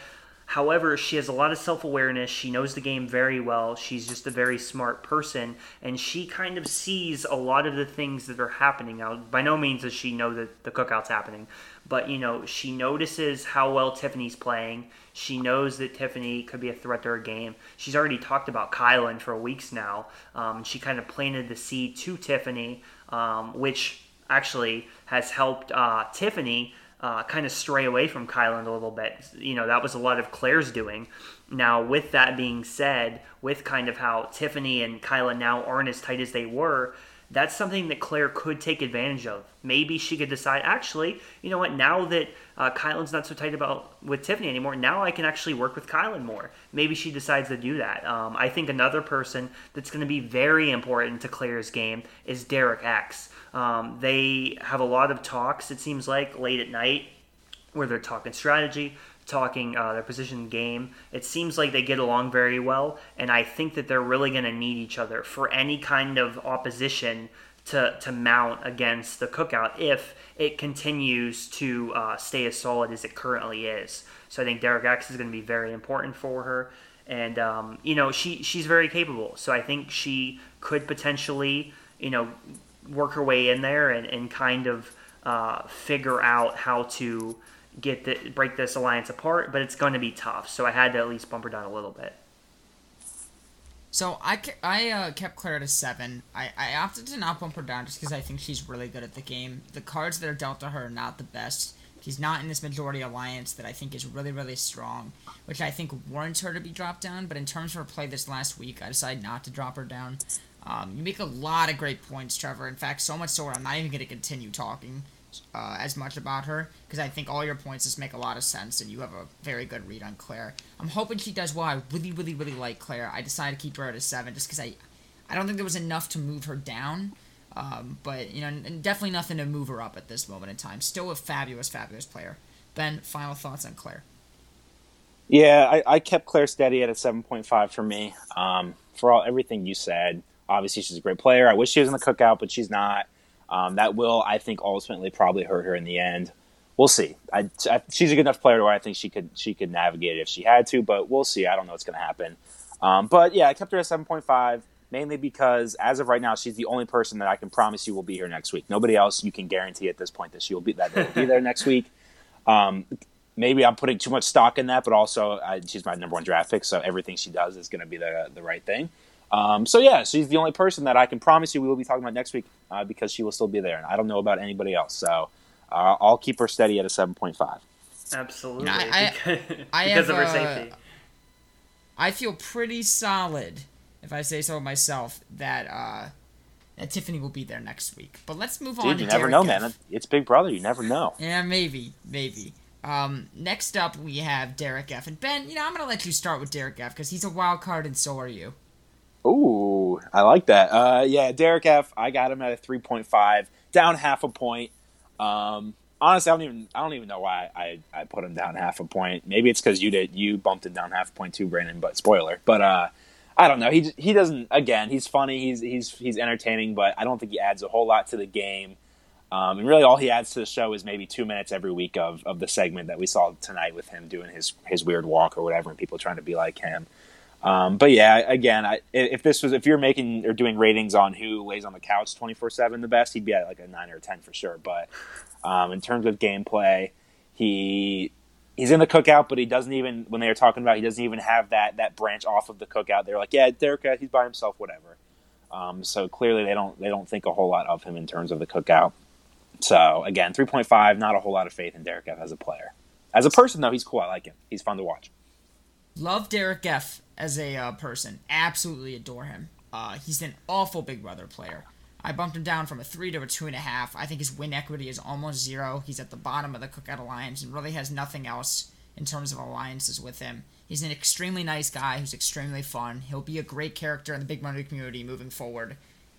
However, she has a lot of self awareness. She knows the game very well. She's just a very smart person, and she kind of sees a lot of the things that are happening. Now, by no means does she know that the cookout's happening, but you know, she notices how well Tiffany's playing. She knows that Tiffany could be a threat to her game. She's already talked about Kyland for weeks now. Um, she kind of planted the seed to Tiffany, um, which actually has helped uh, Tiffany uh, kind of stray away from Kyland a little bit. You know, that was a lot of Claire's doing. Now, with that being said, with kind of how Tiffany and Kyland now aren't as tight as they were, that's something that Claire could take advantage of. Maybe she could decide, actually, you know what, now that uh, Kyland's not so tight about with Tiffany anymore, now I can actually work with Kyland more. Maybe she decides to do that. Um, I think another person that's going to be very important to Claire's game is Derek X. Um, they have a lot of talks, it seems like, late at night where they're talking strategy, talking uh, their position game. It seems like they get along very well, and I think that they're really going to need each other for any kind of opposition to, to mount against the cookout if it continues to uh, stay as solid as it currently is. So I think Derek X is going to be very important for her. And um, you know she she's very capable, so I think she could potentially you know work her way in there and, and kind of uh, figure out how to get the, break this alliance apart, but it's going to be tough. So I had to at least bump her down a little bit. So I, I uh, kept Claire a seven. I, I opted to not bump her down just because I think she's really good at the game. The cards that are dealt to her are not the best. She's not in this majority alliance that I think is really, really strong, which I think warrants her to be dropped down. But in terms of her play this last week, I decided not to drop her down. Um, you make a lot of great points, Trevor. In fact, so much so I'm not even going to continue talking uh, as much about her because I think all your points just make a lot of sense and you have a very good read on Claire. I'm hoping she does well. I really, really, really like Claire. I decided to keep her at a seven just because I, I don't think there was enough to move her down. Um, but you know, definitely nothing to move her up at this moment in time. Still a fabulous, fabulous player. Ben, final thoughts on Claire? Yeah, I, I kept Claire steady at a seven point five for me. Um, for all everything you said, obviously she's a great player. I wish she was in the cookout, but she's not. Um, that will, I think, ultimately probably hurt her in the end. We'll see. I, I, she's a good enough player to where I think she could she could navigate it if she had to, but we'll see. I don't know what's going to happen. Um, but yeah, I kept her at seven point five mainly because as of right now, she's the only person that I can promise you will be here next week. Nobody else you can guarantee at this point that she will be that will be there next week. Um, maybe I'm putting too much stock in that, but also I, she's my number one draft pick, so everything she does is going to be the the right thing. Um, so yeah, she's the only person that I can promise you we will be talking about next week uh, because she will still be there, and I don't know about anybody else. So uh, I'll keep her steady at a seven point five. Absolutely, I, I, I because have, of her safety. Uh, I feel pretty solid, if I say so myself, that uh, that Tiffany will be there next week. But let's move Dude, on. You never Derek know, F. man. It's Big Brother. You never know. Yeah, maybe, maybe. Um, next up, we have Derek F. And Ben, you know, I'm gonna let you start with Derek F. because he's a wild card, and so are you. Ooh, I like that. Uh, yeah, Derek F. I got him at a three point five, down half a point. Um, honestly, I don't even I don't even know why I, I put him down half a point. Maybe it's because you did you bumped him down half a point too, Brandon. But spoiler. But uh, I don't know. He he doesn't. Again, he's funny. He's he's he's entertaining, but I don't think he adds a whole lot to the game. Um, and really, all he adds to the show is maybe two minutes every week of, of the segment that we saw tonight with him doing his his weird walk or whatever, and people trying to be like him. Um, but yeah, again, I, if this was if you're making or doing ratings on who lays on the couch 24 seven the best, he'd be at like a nine or a ten for sure. But um, in terms of gameplay, he he's in the cookout, but he doesn't even when they were talking about he doesn't even have that that branch off of the cookout. They're like, yeah, Derek, uh, he's by himself, whatever. Um, so clearly they don't they don't think a whole lot of him in terms of the cookout. So again, 3.5, not a whole lot of faith in Derek F as a player. As a person though, he's cool. I like him. He's fun to watch. Love Derek F as a uh, person. Absolutely adore him. Uh, he's an awful Big Brother player. I bumped him down from a three to a two and a half. I think his win equity is almost zero. He's at the bottom of the Cookout Alliance and really has nothing else in terms of alliances with him. He's an extremely nice guy who's extremely fun. He'll be a great character in the Big Brother community moving forward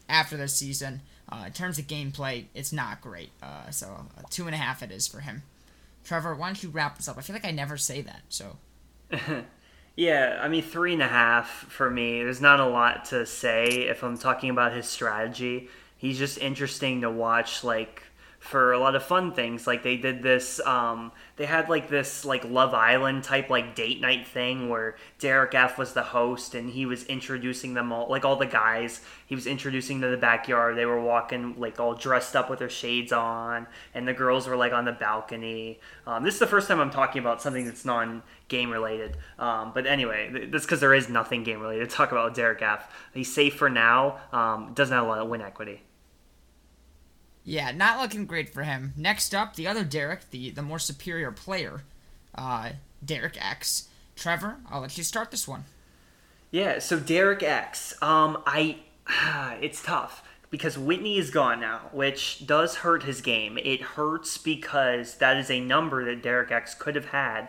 after this season. Uh, in terms of gameplay, it's not great. Uh, so two and a half it is for him. Trevor, why don't you wrap this up? I feel like I never say that. So. yeah, I mean three and a half for me. There's not a lot to say if I'm talking about his strategy. He's just interesting to watch. Like for a lot of fun things. Like they did this, um, they had like this like Love Island type like date night thing where Derek F was the host and he was introducing them all, like all the guys. He was introducing to the backyard. They were walking like all dressed up with their shades on, and the girls were like on the balcony. Um, this is the first time I'm talking about something that's non game related. Um, but anyway, that's because there is nothing game related to talk about Derek F. He's safe for now. Um, doesn't have a lot of win equity. Yeah, not looking great for him. Next up, the other Derek, the, the more superior player, uh, Derek X. Trevor, I'll let you start this one. Yeah, so Derek X. Um, I, it's tough because Whitney is gone now, which does hurt his game. It hurts because that is a number that Derek X could have had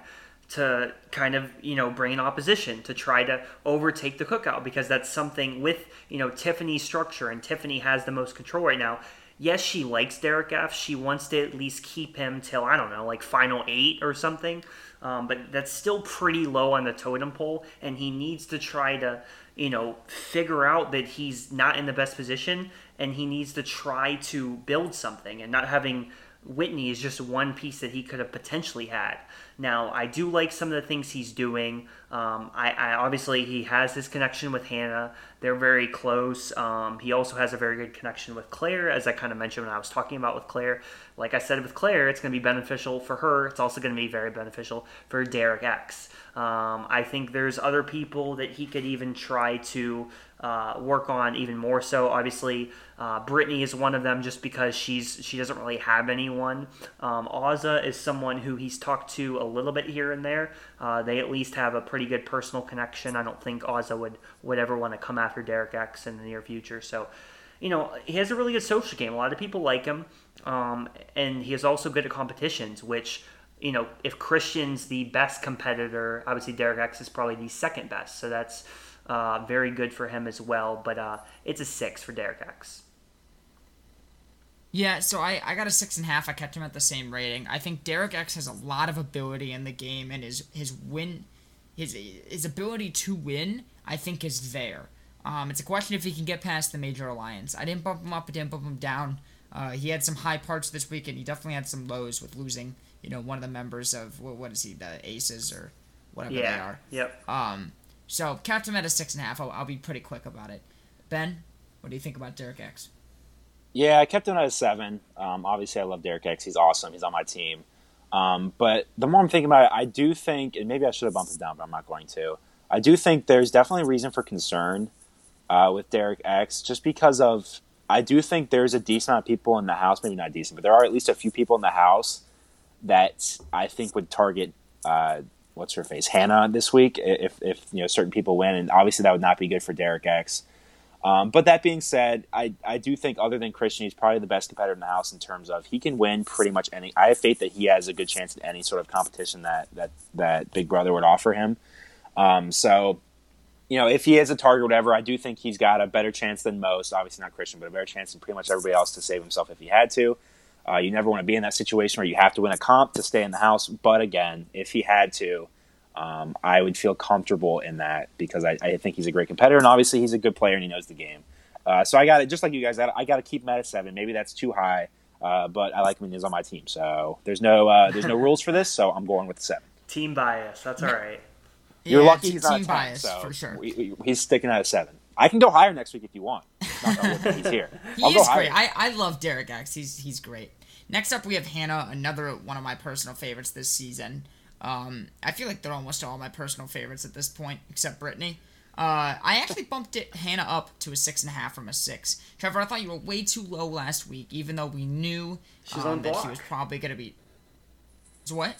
to kind of you know bring an opposition to try to overtake the cookout because that's something with you know Tiffany's structure and Tiffany has the most control right now yes, she likes Derek F. She wants to at least keep him till I don't know, like final eight or something. Um, but that's still pretty low on the totem pole, and he needs to try to, you know, figure out that he's not in the best position, and he needs to try to build something, and not having Whitney is just one piece that he could have potentially had. Now, I do like some of the things he's doing. Um, I, I, obviously he has his connection with Hannah. They're very close. Um, he also has a very good connection with Claire, as I kind of mentioned when I was talking about with Claire. Like I said with Claire, it's going to be beneficial for her. It's also going to be very beneficial for Derek X. Um, I think there's other people that he could even try to uh, work on even more so. Obviously, uh, Brittany is one of them just because she's she doesn't really have anyone. Um, Azah is someone who he's talked to a little bit here and there. Uh, they at least have a pretty good personal connection. I don't think Azah would would ever want to come after Derek X in the near future. So. You know, he has a really good social game. A lot of people like him, um, and he is also good at competitions, which you know, if Christian's the best competitor, obviously Derek X is probably the second best. So that's uh, very good for him as well. But uh, it's a six for Derek X. Yeah, so I, I got a six and a half. I kept him at the same rating. I think Derek X has a lot of ability in the game, and his his win, his his ability to win, I think is there. Um, it's a question if he can get past the major alliance. I didn't bump him up, I didn't bump him down. Uh, he had some high parts this week, and he definitely had some lows with losing. You know, one of the members of what, what is he, the Aces or whatever yeah. they are. Yep. Um, so kept him at a six and a half. I'll, I'll be pretty quick about it. Ben, what do you think about Derek X? Yeah, I kept him at a seven. Um, obviously, I love Derek X. He's awesome. He's on my team. Um, but the more I'm thinking about it, I do think, and maybe I should have bumped him down, but I'm not going to. I do think there's definitely reason for concern uh, with Derek X, just because of. I do think there's a decent amount of people in the house, maybe not decent, but there are at least a few people in the house that I think would target uh, what's her face Hannah this week if if you know certain people win, and obviously that would not be good for Derek X. Um, but that being said, I, I do think other than Christian, he's probably the best competitor in the house in terms of he can win pretty much any. I have faith that he has a good chance at any sort of competition that that that Big Brother would offer him. Um, so, you know, if he is a target, whatever, I do think he's got a better chance than most. Obviously not Christian, but a better chance than pretty much everybody else to save himself if he had to. Uh, you never want to be in that situation where you have to win a comp to stay in the house. But again, if he had to, um, I would feel comfortable in that because I, I, think he's a great competitor and obviously he's a good player and he knows the game. Uh, so I got it just like you guys. I got to keep him at a seven. Maybe that's too high, uh, but I like him when he's on my team. So there's no uh, there's no rules for this. So I'm going with the seven. Team bias. That's all right. You're yeah, lucky he's team not bias so for sure. We, we, he's sticking at a seven. I can go higher next week if you want. He's here. he I'll is great. I, I love Derek X. He's he's great. Next up, we have Hannah, another one of my personal favorites this season. Um, I feel like they're almost all my personal favorites at this point, except Brittany. Uh, I actually bumped it Hannah up to a six and a half from a six. Trevor, I thought you were way too low last week, even though we knew She's um, on that block. she was probably gonna be. What?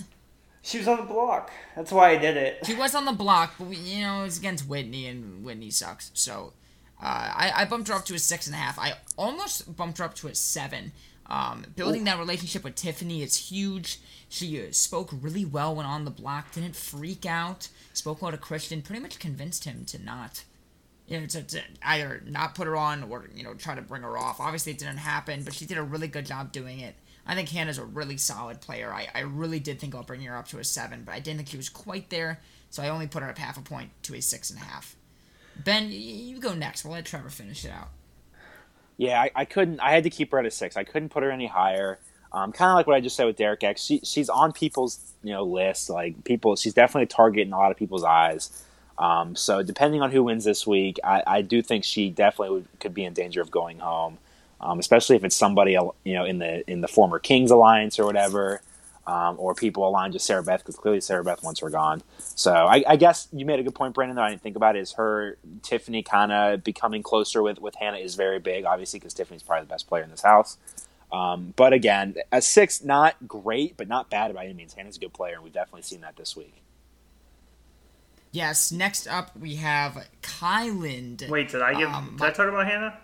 She was on the block. That's why I did it. She was on the block, but we, you know, it was against Whitney, and Whitney sucks. So uh, I, I bumped her up to a six and a half. I almost bumped her up to a seven. Um, building that relationship with Tiffany is huge. She uh, spoke really well when on the block, didn't freak out, spoke well to Christian, pretty much convinced him to not, you know, to, to either not put her on or, you know, try to bring her off. Obviously, it didn't happen, but she did a really good job doing it. I think Hannah's a really solid player. I, I really did think I'll bring her up to a seven, but I didn't think she was quite there, so I only put her up half a point to a six and a half. Ben, you, go next. We'll let Trevor finish it out. Yeah, I, I, couldn't. I had to keep her at a six. I couldn't put her any higher. Um, kind of like what I just said with Derek X. She, she's on people's you know list. Like people, she's definitely a target in a lot of people's eyes. Um, so depending on who wins this week, I, I do think she definitely would, could be in danger of going home um, especially if it's somebody you know in the in the former Kings alliance or whatever, um, or people aligned with Sarah Beth because clearly Sarah Beth wants her gone. So I, I, guess you made a good point, Brandon. That I didn't think about is her Tiffany kind of becoming closer with with Hannah is very big, obviously because Tiffany's probably the best player in this house. Um, but again, a six, not great, but not bad by any means. Hannah's a good player, and we've definitely seen that this week. Yes. Next up, we have Kyland. Wait, did I give? Um, did I talk about Hannah?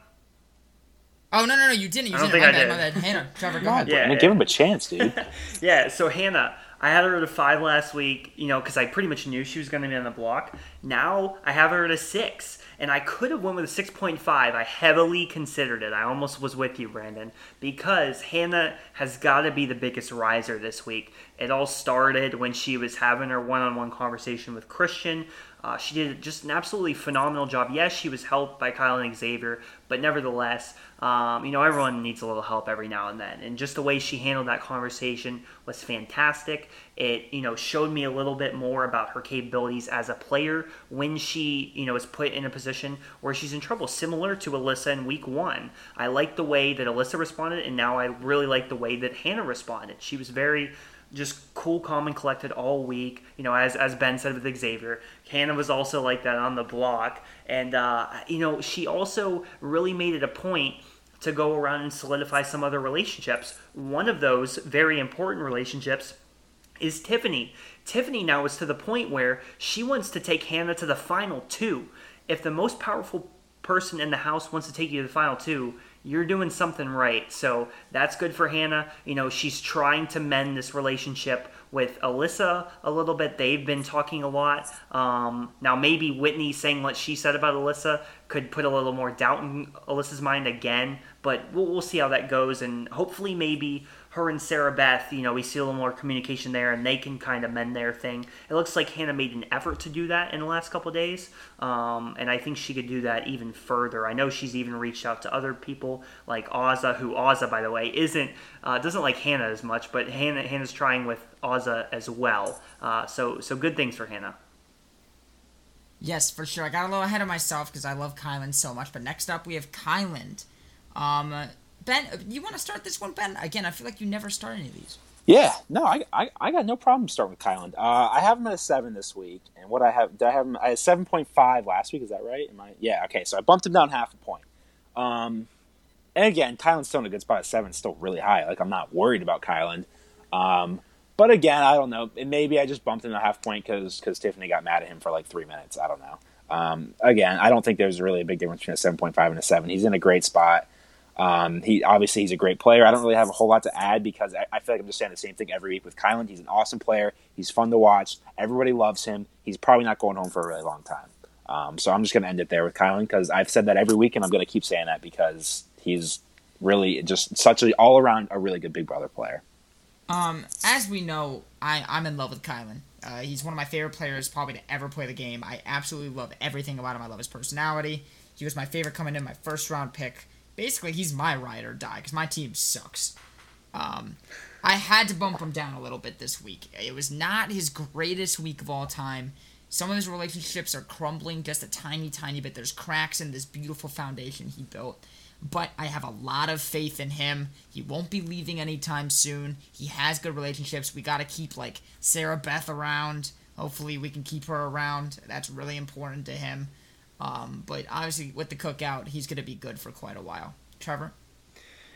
Oh no no no! You didn't. You I don't didn't. think my I bad, did. My bad. Hannah, Trevor, go ahead. Yeah, give him a chance, dude. yeah. So Hannah, I had her at a five last week. You know, because I pretty much knew she was going to be on the block. Now I have her at a six, and I could have went with a six point five. I heavily considered it. I almost was with you, Brandon, because Hannah has got to be the biggest riser this week. It all started when she was having her one-on-one conversation with Christian. Uh, she did just an absolutely phenomenal job. Yes, she was helped by Kyle and Xavier, but nevertheless, um, you know, everyone needs a little help every now and then. And just the way she handled that conversation was fantastic. It, you know, showed me a little bit more about her capabilities as a player when she, you know, is put in a position where she's in trouble, similar to Alyssa in week one. I like the way that Alyssa responded, and now I really like the way that Hannah responded. She was very just cool, calm, and collected all week. You know, as as Ben said with Xavier, Hannah was also like that on the block, and uh, you know, she also really made it a point to go around and solidify some other relationships. One of those very important relationships is Tiffany. Tiffany now is to the point where she wants to take Hannah to the final two. If the most powerful person in the house wants to take you to the final two, you're doing something right. So that's good for Hannah. You know, she's trying to mend this relationship with Alyssa a little bit. They've been talking a lot. Um, now, maybe Whitney saying what she said about Alyssa could put a little more doubt in Alyssa's mind again, but we'll, we'll see how that goes. And hopefully, maybe her and Sarah Beth, you know, we see a little more communication there, and they can kind of mend their thing. It looks like Hannah made an effort to do that in the last couple days, um, and I think she could do that even further. I know she's even reached out to other people like Azah, who Azah, by the way, isn't uh, doesn't like Hannah as much, but Hannah Hannah's trying with Azah as well. Uh, so so good things for Hannah. Yes, for sure. I got a little ahead of myself because I love Kyland so much. But next up, we have Kyland. Um, Ben, you want to start this one, Ben? Again, I feel like you never start any of these. Yeah, no, I, I, I got no problem starting with Kyland. Uh, I have him at a seven this week, and what I have, did I have him? I had seven point five last week. Is that right? Am I? Yeah. Okay, so I bumped him down half a point. Um, and again, Kyland's still in a good spot at seven. Still really high. Like I'm not worried about Kyland. Um, but again, I don't know. Maybe I just bumped him a half point because because Tiffany got mad at him for like three minutes. I don't know. Um, again, I don't think there's really a big difference between a seven point five and a seven. He's in a great spot. Um, he obviously he's a great player. I don't really have a whole lot to add because I, I, feel like I'm just saying the same thing every week with Kyland. He's an awesome player. He's fun to watch. Everybody loves him. He's probably not going home for a really long time. Um, so I'm just going to end it there with Kyland because I've said that every week and I'm going to keep saying that because he's really just such a all around a really good Big Brother player. Um, as we know, I I'm in love with Kyland. Uh, he's one of my favorite players probably to ever play the game. I absolutely love everything about him. I love his personality. He was my favorite coming in, my first round pick basically he's my ride or die because my team sucks. Um, I had to bump him down a little bit this week. It was not his greatest week of all time. Some of his relationships are crumbling just a tiny, tiny bit. There's cracks in this beautiful foundation he built. But I have a lot of faith in him. He won't be leaving anytime soon. He has good relationships. We got to keep, like, Sarah Beth around. Hopefully, we can keep her around. That's really important to him. Um, but obviously, with the cookout, he's going to be good for quite a while. Trevor?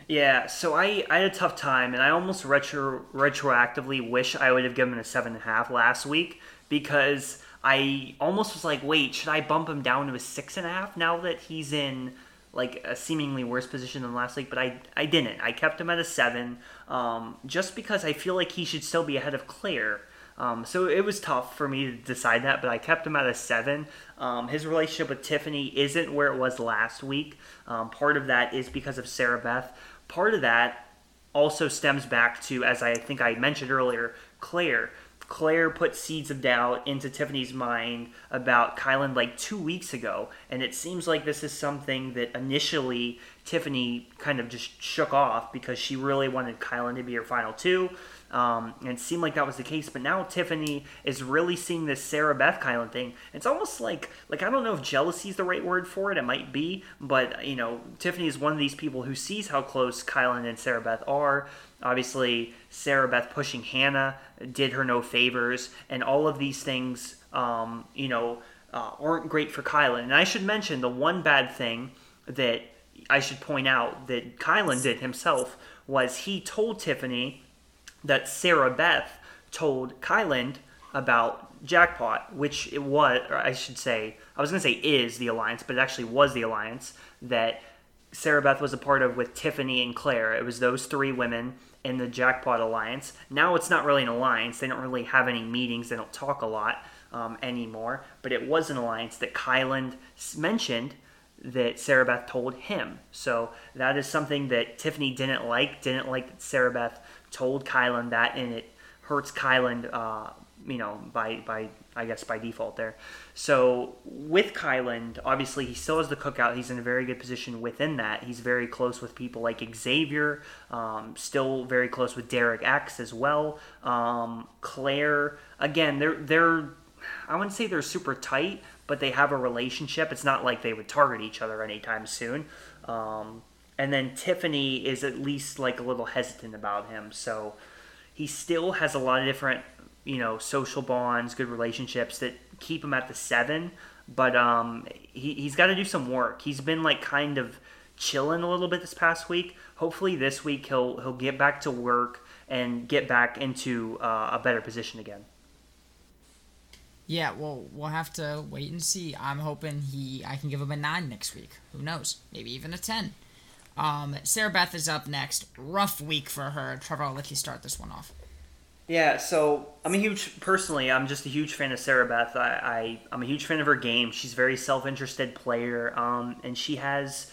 Yeah, so I, I had a tough time, and I almost retro retroactively wish I would have given him a seven and a half last week because I almost was like, wait, should I bump him down to a six and a half now that he's in like a seemingly worse position than last week? But I I didn't. I kept him at a seven, um, just because I feel like he should still be ahead of Claire. Um, so it was tough for me to decide that, but I kept him at a seven. Um, his relationship with Tiffany isn't where it was last week. Um, part of that is because of Sarah Beth. Part of that also stems back to, as I think I mentioned earlier, Claire. Claire put seeds of doubt into Tiffany's mind about Kyland like two weeks ago, and it seems like this is something that initially Tiffany kind of just shook off because she really wanted Kyland to be her final two. Um, and it seemed like that was the case, but now Tiffany is really seeing this Sarah Beth Kyland thing. It's almost like like I don't know if jealousy is the right word for it. It might be, but you know, Tiffany is one of these people who sees how close Kyland and Sarah Beth are. Obviously, Sarah Beth pushing Hannah did her no favors, and all of these things, um, you know, uh, aren't great for Kyland. And I should mention the one bad thing that I should point out that Kyland did himself was he told Tiffany that Sarah Beth told Kyland about Jackpot, which it was, or I should say, I was going to say is the alliance, but it actually was the alliance that Sarah Beth was a part of with Tiffany and Claire. It was those three women in the Jackpot alliance. Now it's not really an alliance. They don't really have any meetings. They don't talk a lot um, anymore. But it was an alliance that Kyland mentioned that Sarah Beth told him. So that is something that Tiffany didn't like. Didn't like that Sarah Beth told Kyland that, and it hurts Kyland, uh, you know, by by I guess by default there. So with Kyland, obviously he still has the cookout. He's in a very good position within that. He's very close with people like Xavier. Um, still very close with Derek X as well. Um, Claire, again, they're they're I wouldn't say they're super tight, but they have a relationship. It's not like they would target each other anytime soon. Um, and then Tiffany is at least like a little hesitant about him. So he still has a lot of different, you know, social bonds, good relationships that keep him at the seven. But um, he, he's got to do some work. He's been like kind of chilling a little bit this past week. Hopefully this week he'll he'll get back to work and get back into uh, a better position again. Yeah, well, we'll have to wait and see. I'm hoping he I can give him a nine next week. Who knows? Maybe even a ten. Um, Sarah Beth is up next. Rough week for her. Trevor, I'll let you start this one off. Yeah, so I'm a huge personally. I'm just a huge fan of Sarah Beth. I, I am a huge fan of her game. She's a very self-interested player, um, and she has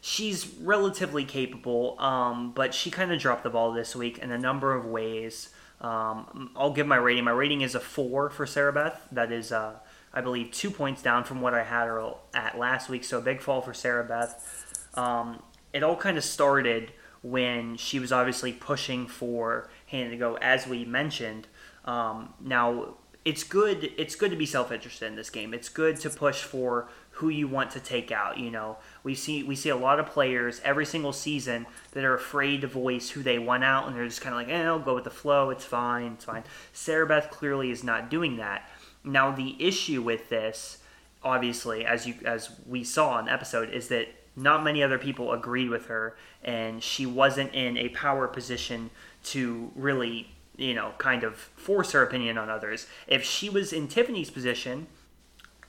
she's relatively capable. Um, but she kind of dropped the ball this week in a number of ways. Um, I'll give my rating. My rating is a four for Sarah Beth. That is, uh, I believe, two points down from what I had her at last week. So a big fall for Sarah Beth. Um, it all kind of started when she was obviously pushing for Hannah to go, as we mentioned. Um, now, it's good. It's good to be self-interested in this game. It's good to push for who you want to take out. You know, we see we see a lot of players every single season that are afraid to voice who they want out, and they're just kind of like, "Eh, I'll go with the flow. It's fine. It's fine." Sarah Beth clearly is not doing that. Now, the issue with this, obviously, as you as we saw in the episode, is that not many other people agreed with her, and she wasn't in a power position to really, you know, kind of force her opinion on others. If she was in Tiffany's position,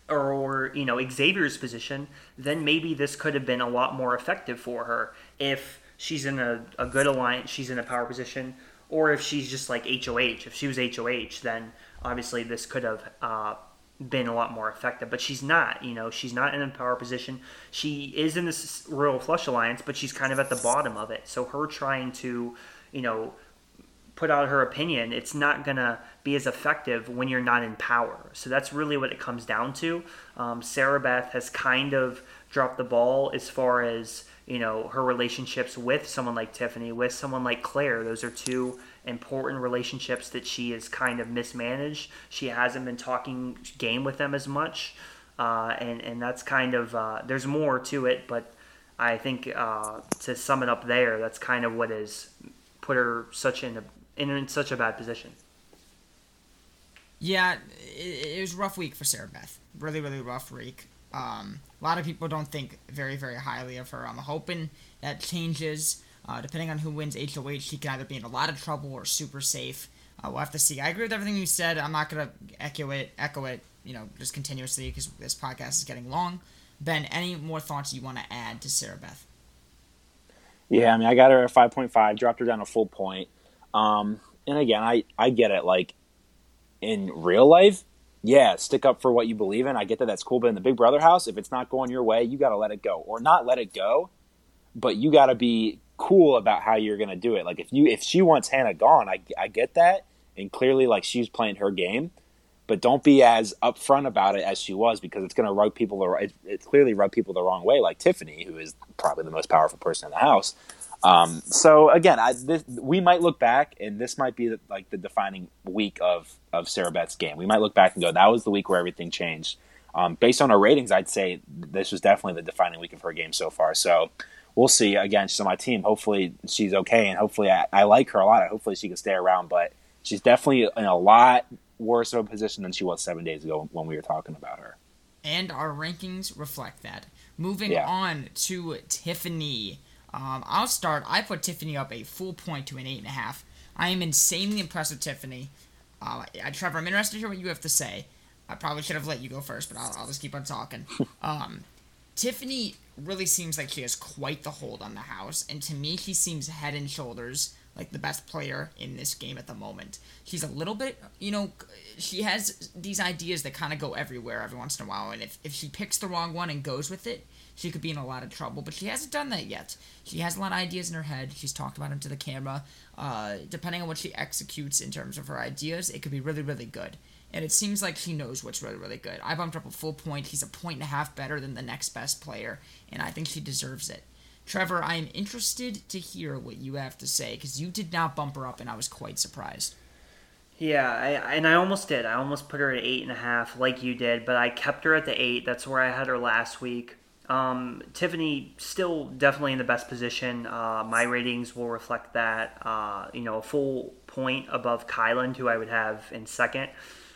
or you know Xavier's position, then maybe this could have been a lot more effective for her if she's in a, a good alliance, she's in a power position, or if she's just like HOH. If she was HOH, then obviously this could have uh, been a lot more effective. But she's not. You know, she's not in a power position. She is in this Royal Flush Alliance, but she's kind of at the bottom of it. So her trying to, you know, put out her opinion, it's not gonna be as effective when you're not in power. So that's really what it comes down to. Um, Sarah Beth has kind of dropped the ball as far as you know her relationships with someone like Tiffany, with someone like Claire. Those are two important relationships that she has kind of mismanaged. She hasn't been talking game with them as much, uh, and and that's kind of uh, there's more to it, but I think uh, to sum it up there, that's kind of what has put her such in a in, in such a bad position. Yeah, it, it was a rough week for Sarah Beth. Really, really rough week. Um, a lot of people don't think very, very highly of her. I'm hoping that changes. Uh, depending on who wins HOH, she can either be in a lot of trouble or super safe. Uh, we'll have to see. I agree with everything you said. I'm not gonna echo it, echo it, you know, just continuously because this podcast is getting long. Ben, any more thoughts you want to add to Sarah Beth? Yeah, I mean, I got her at 5.5, dropped her down a full point. Um, and again, I, I get it. Like, in real life, yeah, stick up for what you believe in. I get that that's cool. But in the Big Brother house, if it's not going your way, you got to let it go. Or not let it go, but you got to be cool about how you're going to do it. Like, if you if she wants Hannah gone, I, I get that. And clearly, like, she's playing her game. But don't be as upfront about it as she was because it's going to rub people the it, it clearly rub people the wrong way like tiffany who is probably the most powerful person in the house. Um, so again I, this, we might look back and this might be the, like the defining week of of sarah beth's game. We might look back and go that was the week where everything changed. Um, based on our ratings i'd say this was definitely the defining week of her game so far. So we'll see again she's on my team hopefully she's okay and hopefully I, I like her a lot hopefully she can stay around but she's definitely in a lot worse of a position than she was seven days ago when we were talking about her. And our rankings reflect that. Moving yeah. on to Tiffany. Um, I'll start. I put Tiffany up a full point to an eight and a half. I am insanely impressed with Tiffany. Uh, Trevor, I'm interested to hear what you have to say. I probably should have let you go first, but I'll, I'll just keep on talking. um, Tiffany really seems like she has quite the hold on the house, and to me, she seems head and shoulders like the best player in this game at the moment. She's a little bit, you know, she has these ideas that kind of go everywhere every once in a while, and if, if she picks the wrong one and goes with it, she could be in a lot of trouble. But she hasn't done that yet. She has a lot of ideas in her head. She's talked about them to the camera. Uh, depending on what she executes in terms of her ideas, it could be really, really good. And it seems like she knows what's really, really good. I bumped up a full point. He's a point and a half better than the next best player, and I think she deserves it. Trevor, I am interested to hear what you have to say because you did not bump her up, and I was quite surprised. Yeah, I, and I almost did. I almost put her at eight and a half, like you did, but I kept her at the eight. That's where I had her last week. Um, Tiffany still definitely in the best position. Uh, my ratings will reflect that. Uh, you know, a full point above Kyland, who I would have in second.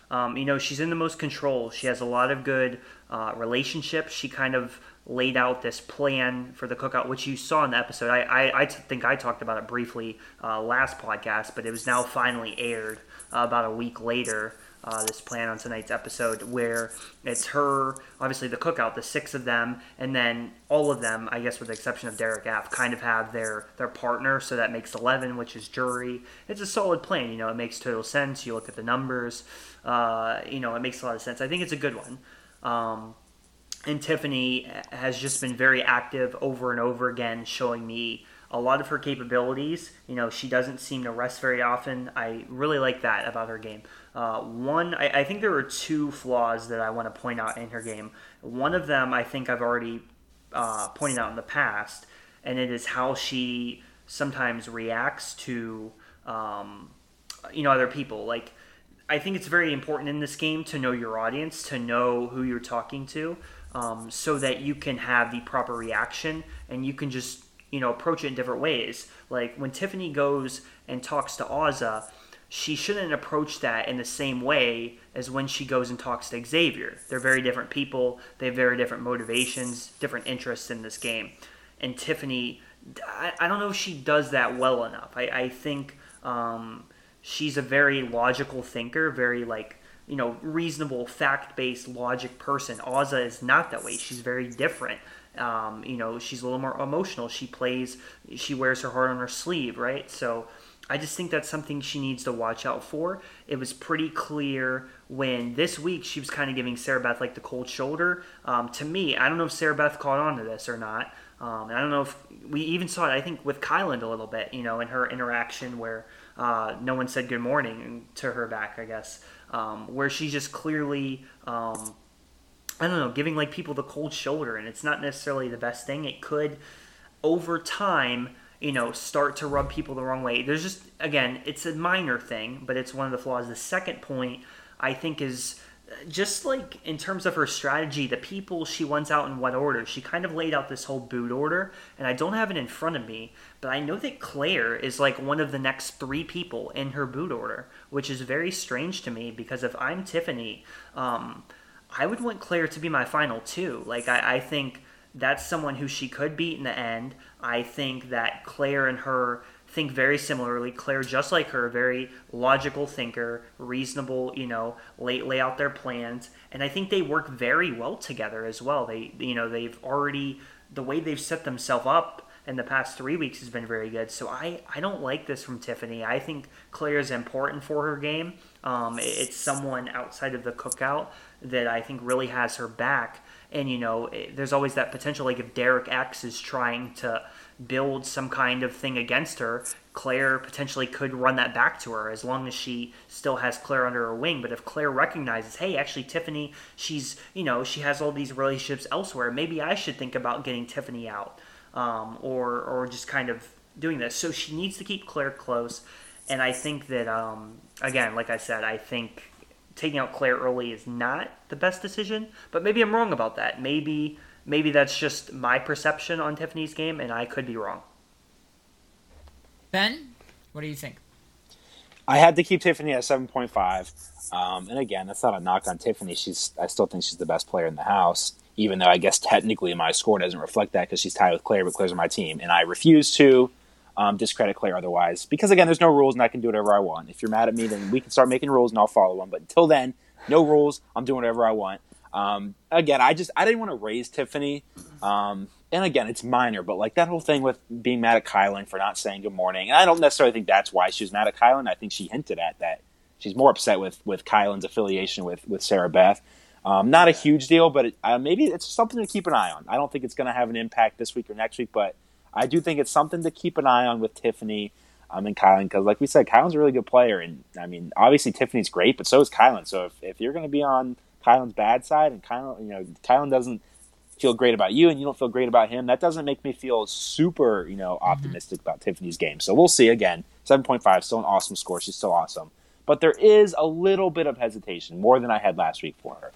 Um, you know, she's in the most control. She has a lot of good uh, relationships. She kind of laid out this plan for the cookout, which you saw in the episode. I, I, I t- think I talked about it briefly uh, last podcast, but it was now finally aired uh, about a week later. Uh, this plan on tonight's episode, where it's her, obviously the cookout, the six of them, and then all of them, I guess with the exception of Derek F, kind of have their their partner, so that makes eleven, which is jury. It's a solid plan, you know. It makes total sense. You look at the numbers, uh, you know, it makes a lot of sense. I think it's a good one. Um, and Tiffany has just been very active over and over again, showing me a lot of her capabilities. You know, she doesn't seem to rest very often. I really like that about her game. Uh, one, I, I, think there are two flaws that I want to point out in her game. One of them, I think I've already uh, pointed out in the past, and it is how she sometimes reacts to, um, you know, other people. Like, I think it's very important in this game to know your audience, to know who you're talking to um, so that you can have the proper reaction and you can just you know approach it in different ways. Like when Tiffany goes and talks to Azah, she shouldn't approach that in the same way as when she goes and talks to Xavier. They're very different people. They have very different motivations, different interests in this game. And Tiffany, I, I don't know if she does that well enough. I, I think um, she's a very logical thinker, very like you know, reasonable, fact-based, logic person. Azah is not that way. She's very different. Um, you know, she's a little more emotional. She plays, she wears her heart on her sleeve, right? So I just think that's something she needs to watch out for. It was pretty clear when this week she was kind of giving Sarah Beth like the cold shoulder. Um, to me, I don't know if Sarah Beth caught on to this or not. Um, I don't know if we even saw it, I think, with Kyland a little bit, you know, in her interaction where uh, no one said good morning to her back, I guess um, where she's just clearly, um, I don't know, giving like people the cold shoulder, and it's not necessarily the best thing. It could, over time, you know, start to rub people the wrong way. There's just again, it's a minor thing, but it's one of the flaws. The second point I think is just like in terms of her strategy, the people she wants out in what order. She kind of laid out this whole boot order, and I don't have it in front of me, but I know that Claire is like one of the next three people in her boot order, which is very strange to me because if I'm Tiffany, um, I would want Claire to be my final two. Like I, I think that's someone who she could beat in the end. I think that Claire and her think very similarly. Claire, just like her, very logical thinker, reasonable, you know, lay, lay out their plans, and I think they work very well together as well. They, you know, they've already the way they've set themselves up in the past three weeks has been very good. So I, I don't like this from Tiffany. I think Claire is important for her game. Um, it's someone outside of the cookout that I think really has her back. And you know, there's always that potential. Like if Derek X is trying to build some kind of thing against her, Claire potentially could run that back to her as long as she still has Claire under her wing. But if Claire recognizes, hey, actually Tiffany, she's you know she has all these relationships elsewhere, maybe I should think about getting Tiffany out, um, or or just kind of doing this. So she needs to keep Claire close, and I think that um, again, like I said, I think taking out Claire early is not the best decision. But maybe I'm wrong about that. Maybe maybe that's just my perception on Tiffany's game, and I could be wrong. Ben, what do you think? I had to keep Tiffany at seven point five, um, and again, that's not a knock on Tiffany. She's I still think she's the best player in the house, even though I guess technically my score doesn't reflect that because she's tied with Claire, but Claire's on my team, and I refuse to um, discredit Claire otherwise because again, there's no rules and I can do whatever I want. If you're mad at me, then we can start making rules and I'll follow them. But until then, no rules. I'm doing whatever I want. Um, again, I just I didn't want to raise Tiffany. Um, and again, it's minor, but like that whole thing with being mad at Kyland for not saying good morning, and I don't necessarily think that's why she was mad at Kyland. I think she hinted at that she's more upset with with Kyland's affiliation with with Sarah Beth. Um, not a huge deal, but it, uh, maybe it's something to keep an eye on. I don't think it's going to have an impact this week or next week, but I do think it's something to keep an eye on with Tiffany um, and Kyland because, like we said, Kyland's a really good player, and I mean, obviously Tiffany's great, but so is Kyland. So if, if you're going to be on Kyland's bad side, and Kyland, you know, Kyland doesn't feel great about you and you don't feel great about him, that doesn't make me feel super, you know, mm-hmm. optimistic mm-hmm. about Tiffany's game. So we'll see. Again, 7.5, still an awesome score. She's still awesome. But there is a little bit of hesitation, more than I had last week for her.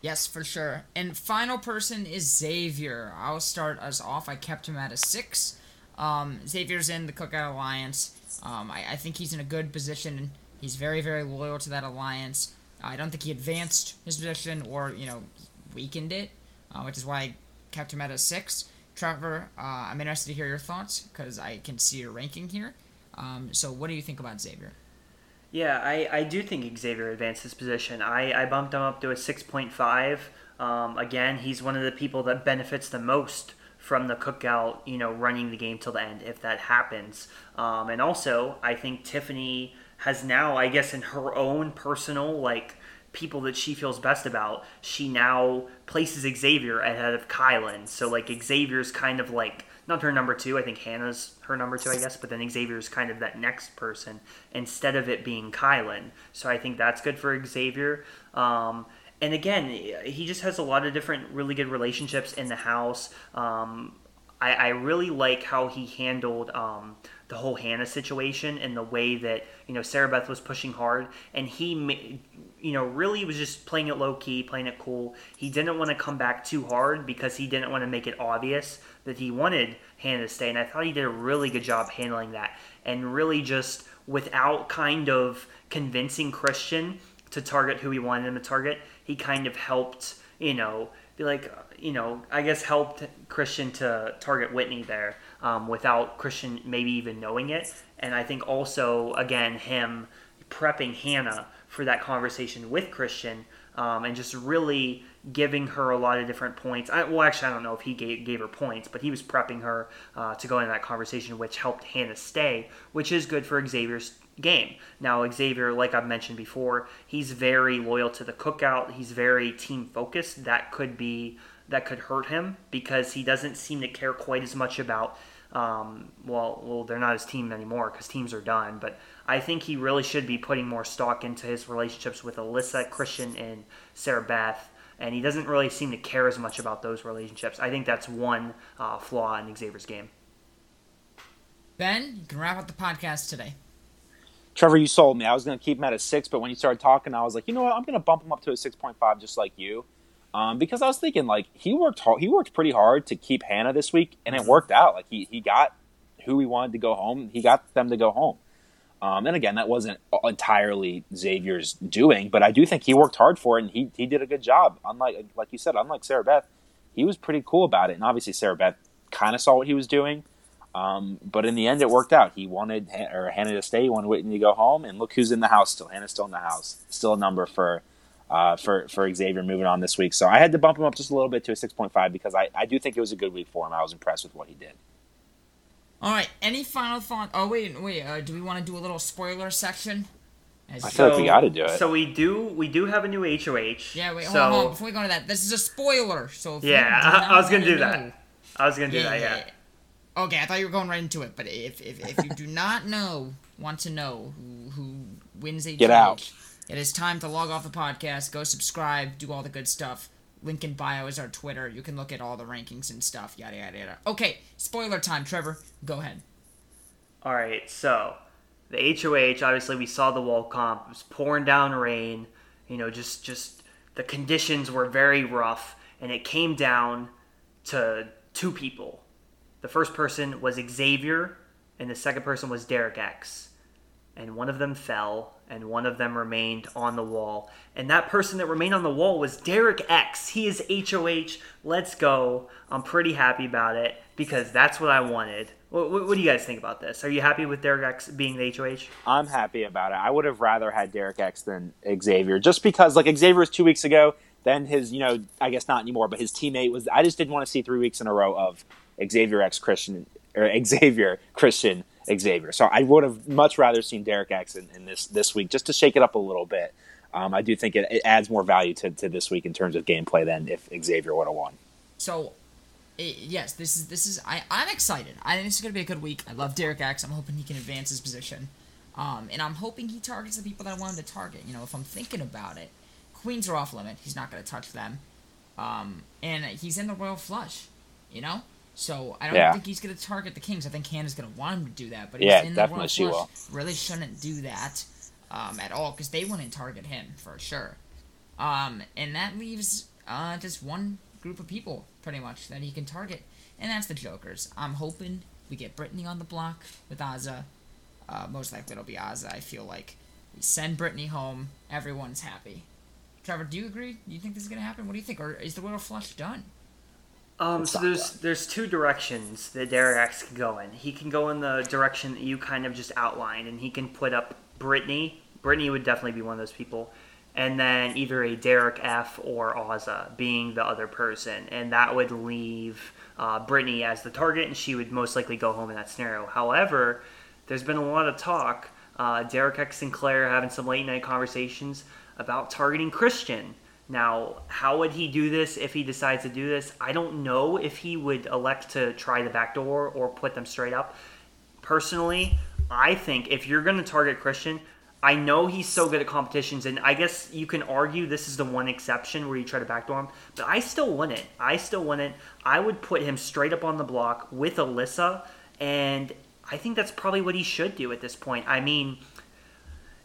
Yes, for sure. And final person is Xavier. I'll start us off. I kept him at a six. Um, Xavier's in the Cookout Alliance. Um, I, I, think he's in a good position. He's very, very loyal to that alliance. I don't think he advanced his position or, you know, weakened it uh, which is why I kept him at a six. Trevor, uh, I'm interested to hear your thoughts because I can see your ranking here. Um, so, what do you think about Xavier? Yeah, I, I do think Xavier advanced his position. I, I bumped him up to a 6.5. Um, again, he's one of the people that benefits the most from the cookout, you know, running the game till the end if that happens. Um, and also, I think Tiffany has now, I guess, in her own personal, like, people that she feels best about, she now places Xavier ahead of Kyland. So like Xavier's kind of like not her number two. I think Hannah's her number two, I guess. But then Xavier's kind of that next person instead of it being Kyland. So I think that's good for Xavier. Um, and again, he just has a lot of different really good relationships in the house. Um, I, I, really like how he handled um, the whole Hannah situation and the way that you know Sarah Beth was pushing hard, and he you know, really was just playing it low key, playing it cool. He didn't want to come back too hard because he didn't want to make it obvious that he wanted Hannah to stay. And I thought he did a really good job handling that and really just without kind of convincing Christian to target who he wanted him to target, he kind of helped, you know, be like, you know, I guess helped Christian to target Whitney there um, without Christian maybe even knowing it. And I think also, again, him prepping Hannah for that conversation with Christian um, and just really giving her a lot of different points. I, well, actually, I don't know if he gave, gave her points, but he was prepping her uh, to go into that conversation, which helped Hannah stay, which is good for Xavier's game. Now, Xavier, like I've mentioned before, he's very loyal to the cookout. He's very team focused. That could be that could hurt him because he doesn't seem to care quite as much about. Um, well, well, they're not his team anymore because teams are done. But I think he really should be putting more stock into his relationships with Alyssa, Christian, and Sarah Beth. And he doesn't really seem to care as much about those relationships. I think that's one uh, flaw in Xavier's game. Ben, you can wrap up the podcast today. Trevor, you sold me. I was going to keep him at a six, but when you started talking, I was like, you know what? I'm going to bump him up to a six point five, just like you, um, because I was thinking like he worked hard. He worked pretty hard to keep Hannah this week, and it worked out. Like he he got who he wanted to go home. He got them to go home. Um, and again, that wasn't entirely Xavier's doing, but I do think he worked hard for it, and he he did a good job. Unlike like you said, unlike Sarah Beth, he was pretty cool about it. And obviously, Sarah Beth kind of saw what he was doing. Um, but in the end, it worked out. He wanted or Hannah to stay. He wanted Whitney to go home, and look who's in the house still. Hannah's still in the house. Still a number for uh, for for Xavier moving on this week. So I had to bump him up just a little bit to a six point five because I, I do think it was a good week for him. I was impressed with what he did. All right. Any final thought? Oh wait, wait. Uh, do we want to do a little spoiler section? As I feel like we got to do it. So we do. We do have a new HOH. Yeah. Wait. so, hold on. Before we go to that, this is a spoiler. So yeah, I, I, was gonna do know, that. I was gonna do yeah, that. Yeah. yeah. Okay, I thought you were going right into it, but if if, if you do not know, want to know who who wins HOH, get out. It is time to log off the podcast, go subscribe, do all the good stuff. Link in bio is our Twitter. You can look at all the rankings and stuff. Yada yada yada. Okay, spoiler time, Trevor. Go ahead. All right, so the HOH. Obviously, we saw the wall comp. It was pouring down rain. You know, just just the conditions were very rough, and it came down to two people. The first person was Xavier, and the second person was Derek X. And one of them fell, and one of them remained on the wall. And that person that remained on the wall was Derek X. He is HOH. Let's go. I'm pretty happy about it because that's what I wanted. What, what, do you guys think about this? Are you happy with Derek X being the HOH? I'm happy about it. I would have rather had Derek X than Xavier, just because like Xavier was two weeks ago. Then his, you know, I guess not anymore, but his teammate was. I just didn't want to see three weeks in a row of Xavier X Christian or Xavier Christian Xavier. So I would have much rather seen Derek X in, in this this week just to shake it up a little bit. Um, I do think it, it, adds more value to, to this week in terms of gameplay than if Xavier would have won. So yes, this is this is I I'm excited. I think this is gonna be a good week. I love Derek X. I'm hoping he can advance his position, um, and I'm hoping he targets the people that I want him to target. You know, if I'm thinking about it, Queens are off limit. He's not gonna touch them, um, and he's in the Royal Flush. You know, so I don't yeah. think he's gonna target the Kings. I think Hannah's gonna want him to do that, but yeah, in the definitely she will. Really shouldn't do that um, at all because they wouldn't target him for sure. Um, and that leaves uh, just one group of people pretty much that he can target, and that's the Jokers. I'm hoping we get Brittany on the block with Azah. Uh, most likely it'll be Azah. I feel like we send Brittany home. Everyone's happy. Trevor, do you agree? Do you think this is gonna happen? What do you think? Or is the Royal Flush done? Um, so there's there's two directions that Derek X can go in. He can go in the direction that you kind of just outlined, and he can put up Brittany. Brittany would definitely be one of those people and then either a Derek F or Azah being the other person, and that would leave uh, Brittany as the target, and she would most likely go home in that scenario. However, there's been a lot of talk. Uh, Derek X Sinclair having some late night conversations about targeting Christian. Now, how would he do this if he decides to do this? I don't know if he would elect to try the back door or put them straight up. Personally, I think if you're going to target Christian, I know he's so good at competitions, and I guess you can argue this is the one exception where you try to backdoor him, but I still wouldn't. I still wouldn't. I would put him straight up on the block with Alyssa, and I think that's probably what he should do at this point. I mean,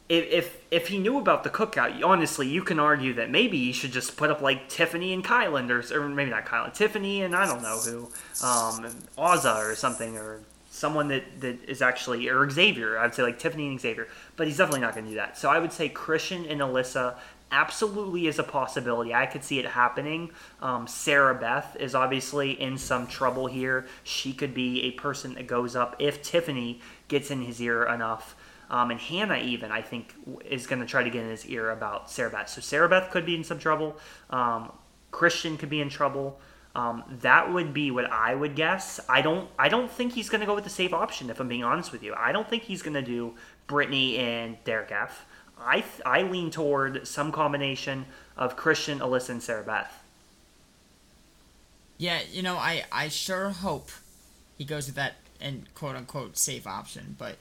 if if, if he knew about the cookout, honestly, you can argue that maybe he should just put up like Tiffany and Kyland, or, or maybe not Kyland, Tiffany and I don't know who, um, Azah or something, or someone that, that is actually, or Xavier, I'd say like Tiffany and Xavier, but he's definitely not going to do that. So I would say Christian and Alyssa absolutely is a possibility. I could see it happening. Um, Sarah Beth is obviously in some trouble here. She could be a person that goes up if Tiffany gets in his ear enough. Um, and Hannah, even, I think, is going to try to get in his ear about Sarah Beth. So Sarah Beth could be in some trouble. Um, Christian could be in trouble. Um, that would be what I would guess. I don't. I don't think he's going to go with the safe option. If I'm being honest with you, I don't think he's going to do Brittany and Derek I lean toward some combination of Christian, Alyssa, and Sarah Beth. Yeah, you know, I I sure hope he goes with that and quote unquote safe option, but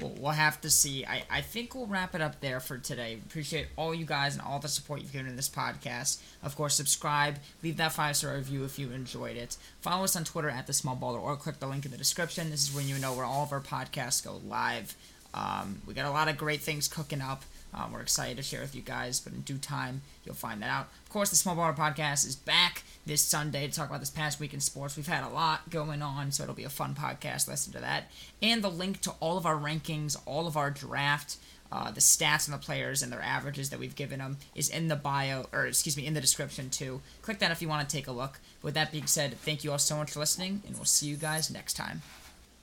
we'll, we'll have to see. I, I think we'll wrap it up there for today. Appreciate all you guys and all the support you've given in this podcast. Of course, subscribe, leave that five star review if you enjoyed it. Follow us on Twitter at the Small Baller or click the link in the description. This is when you know where all of our podcasts go live. Um, we got a lot of great things cooking up. Um, we're excited to share with you guys, but in due time, you'll find that out. Of course, the Small Baller Podcast is back this Sunday to talk about this past week in sports. We've had a lot going on, so it'll be a fun podcast. Listen to that. And the link to all of our rankings, all of our draft, uh, the stats on the players and their averages that we've given them is in the bio, or excuse me, in the description too. Click that if you want to take a look. With that being said, thank you all so much for listening, and we'll see you guys next time.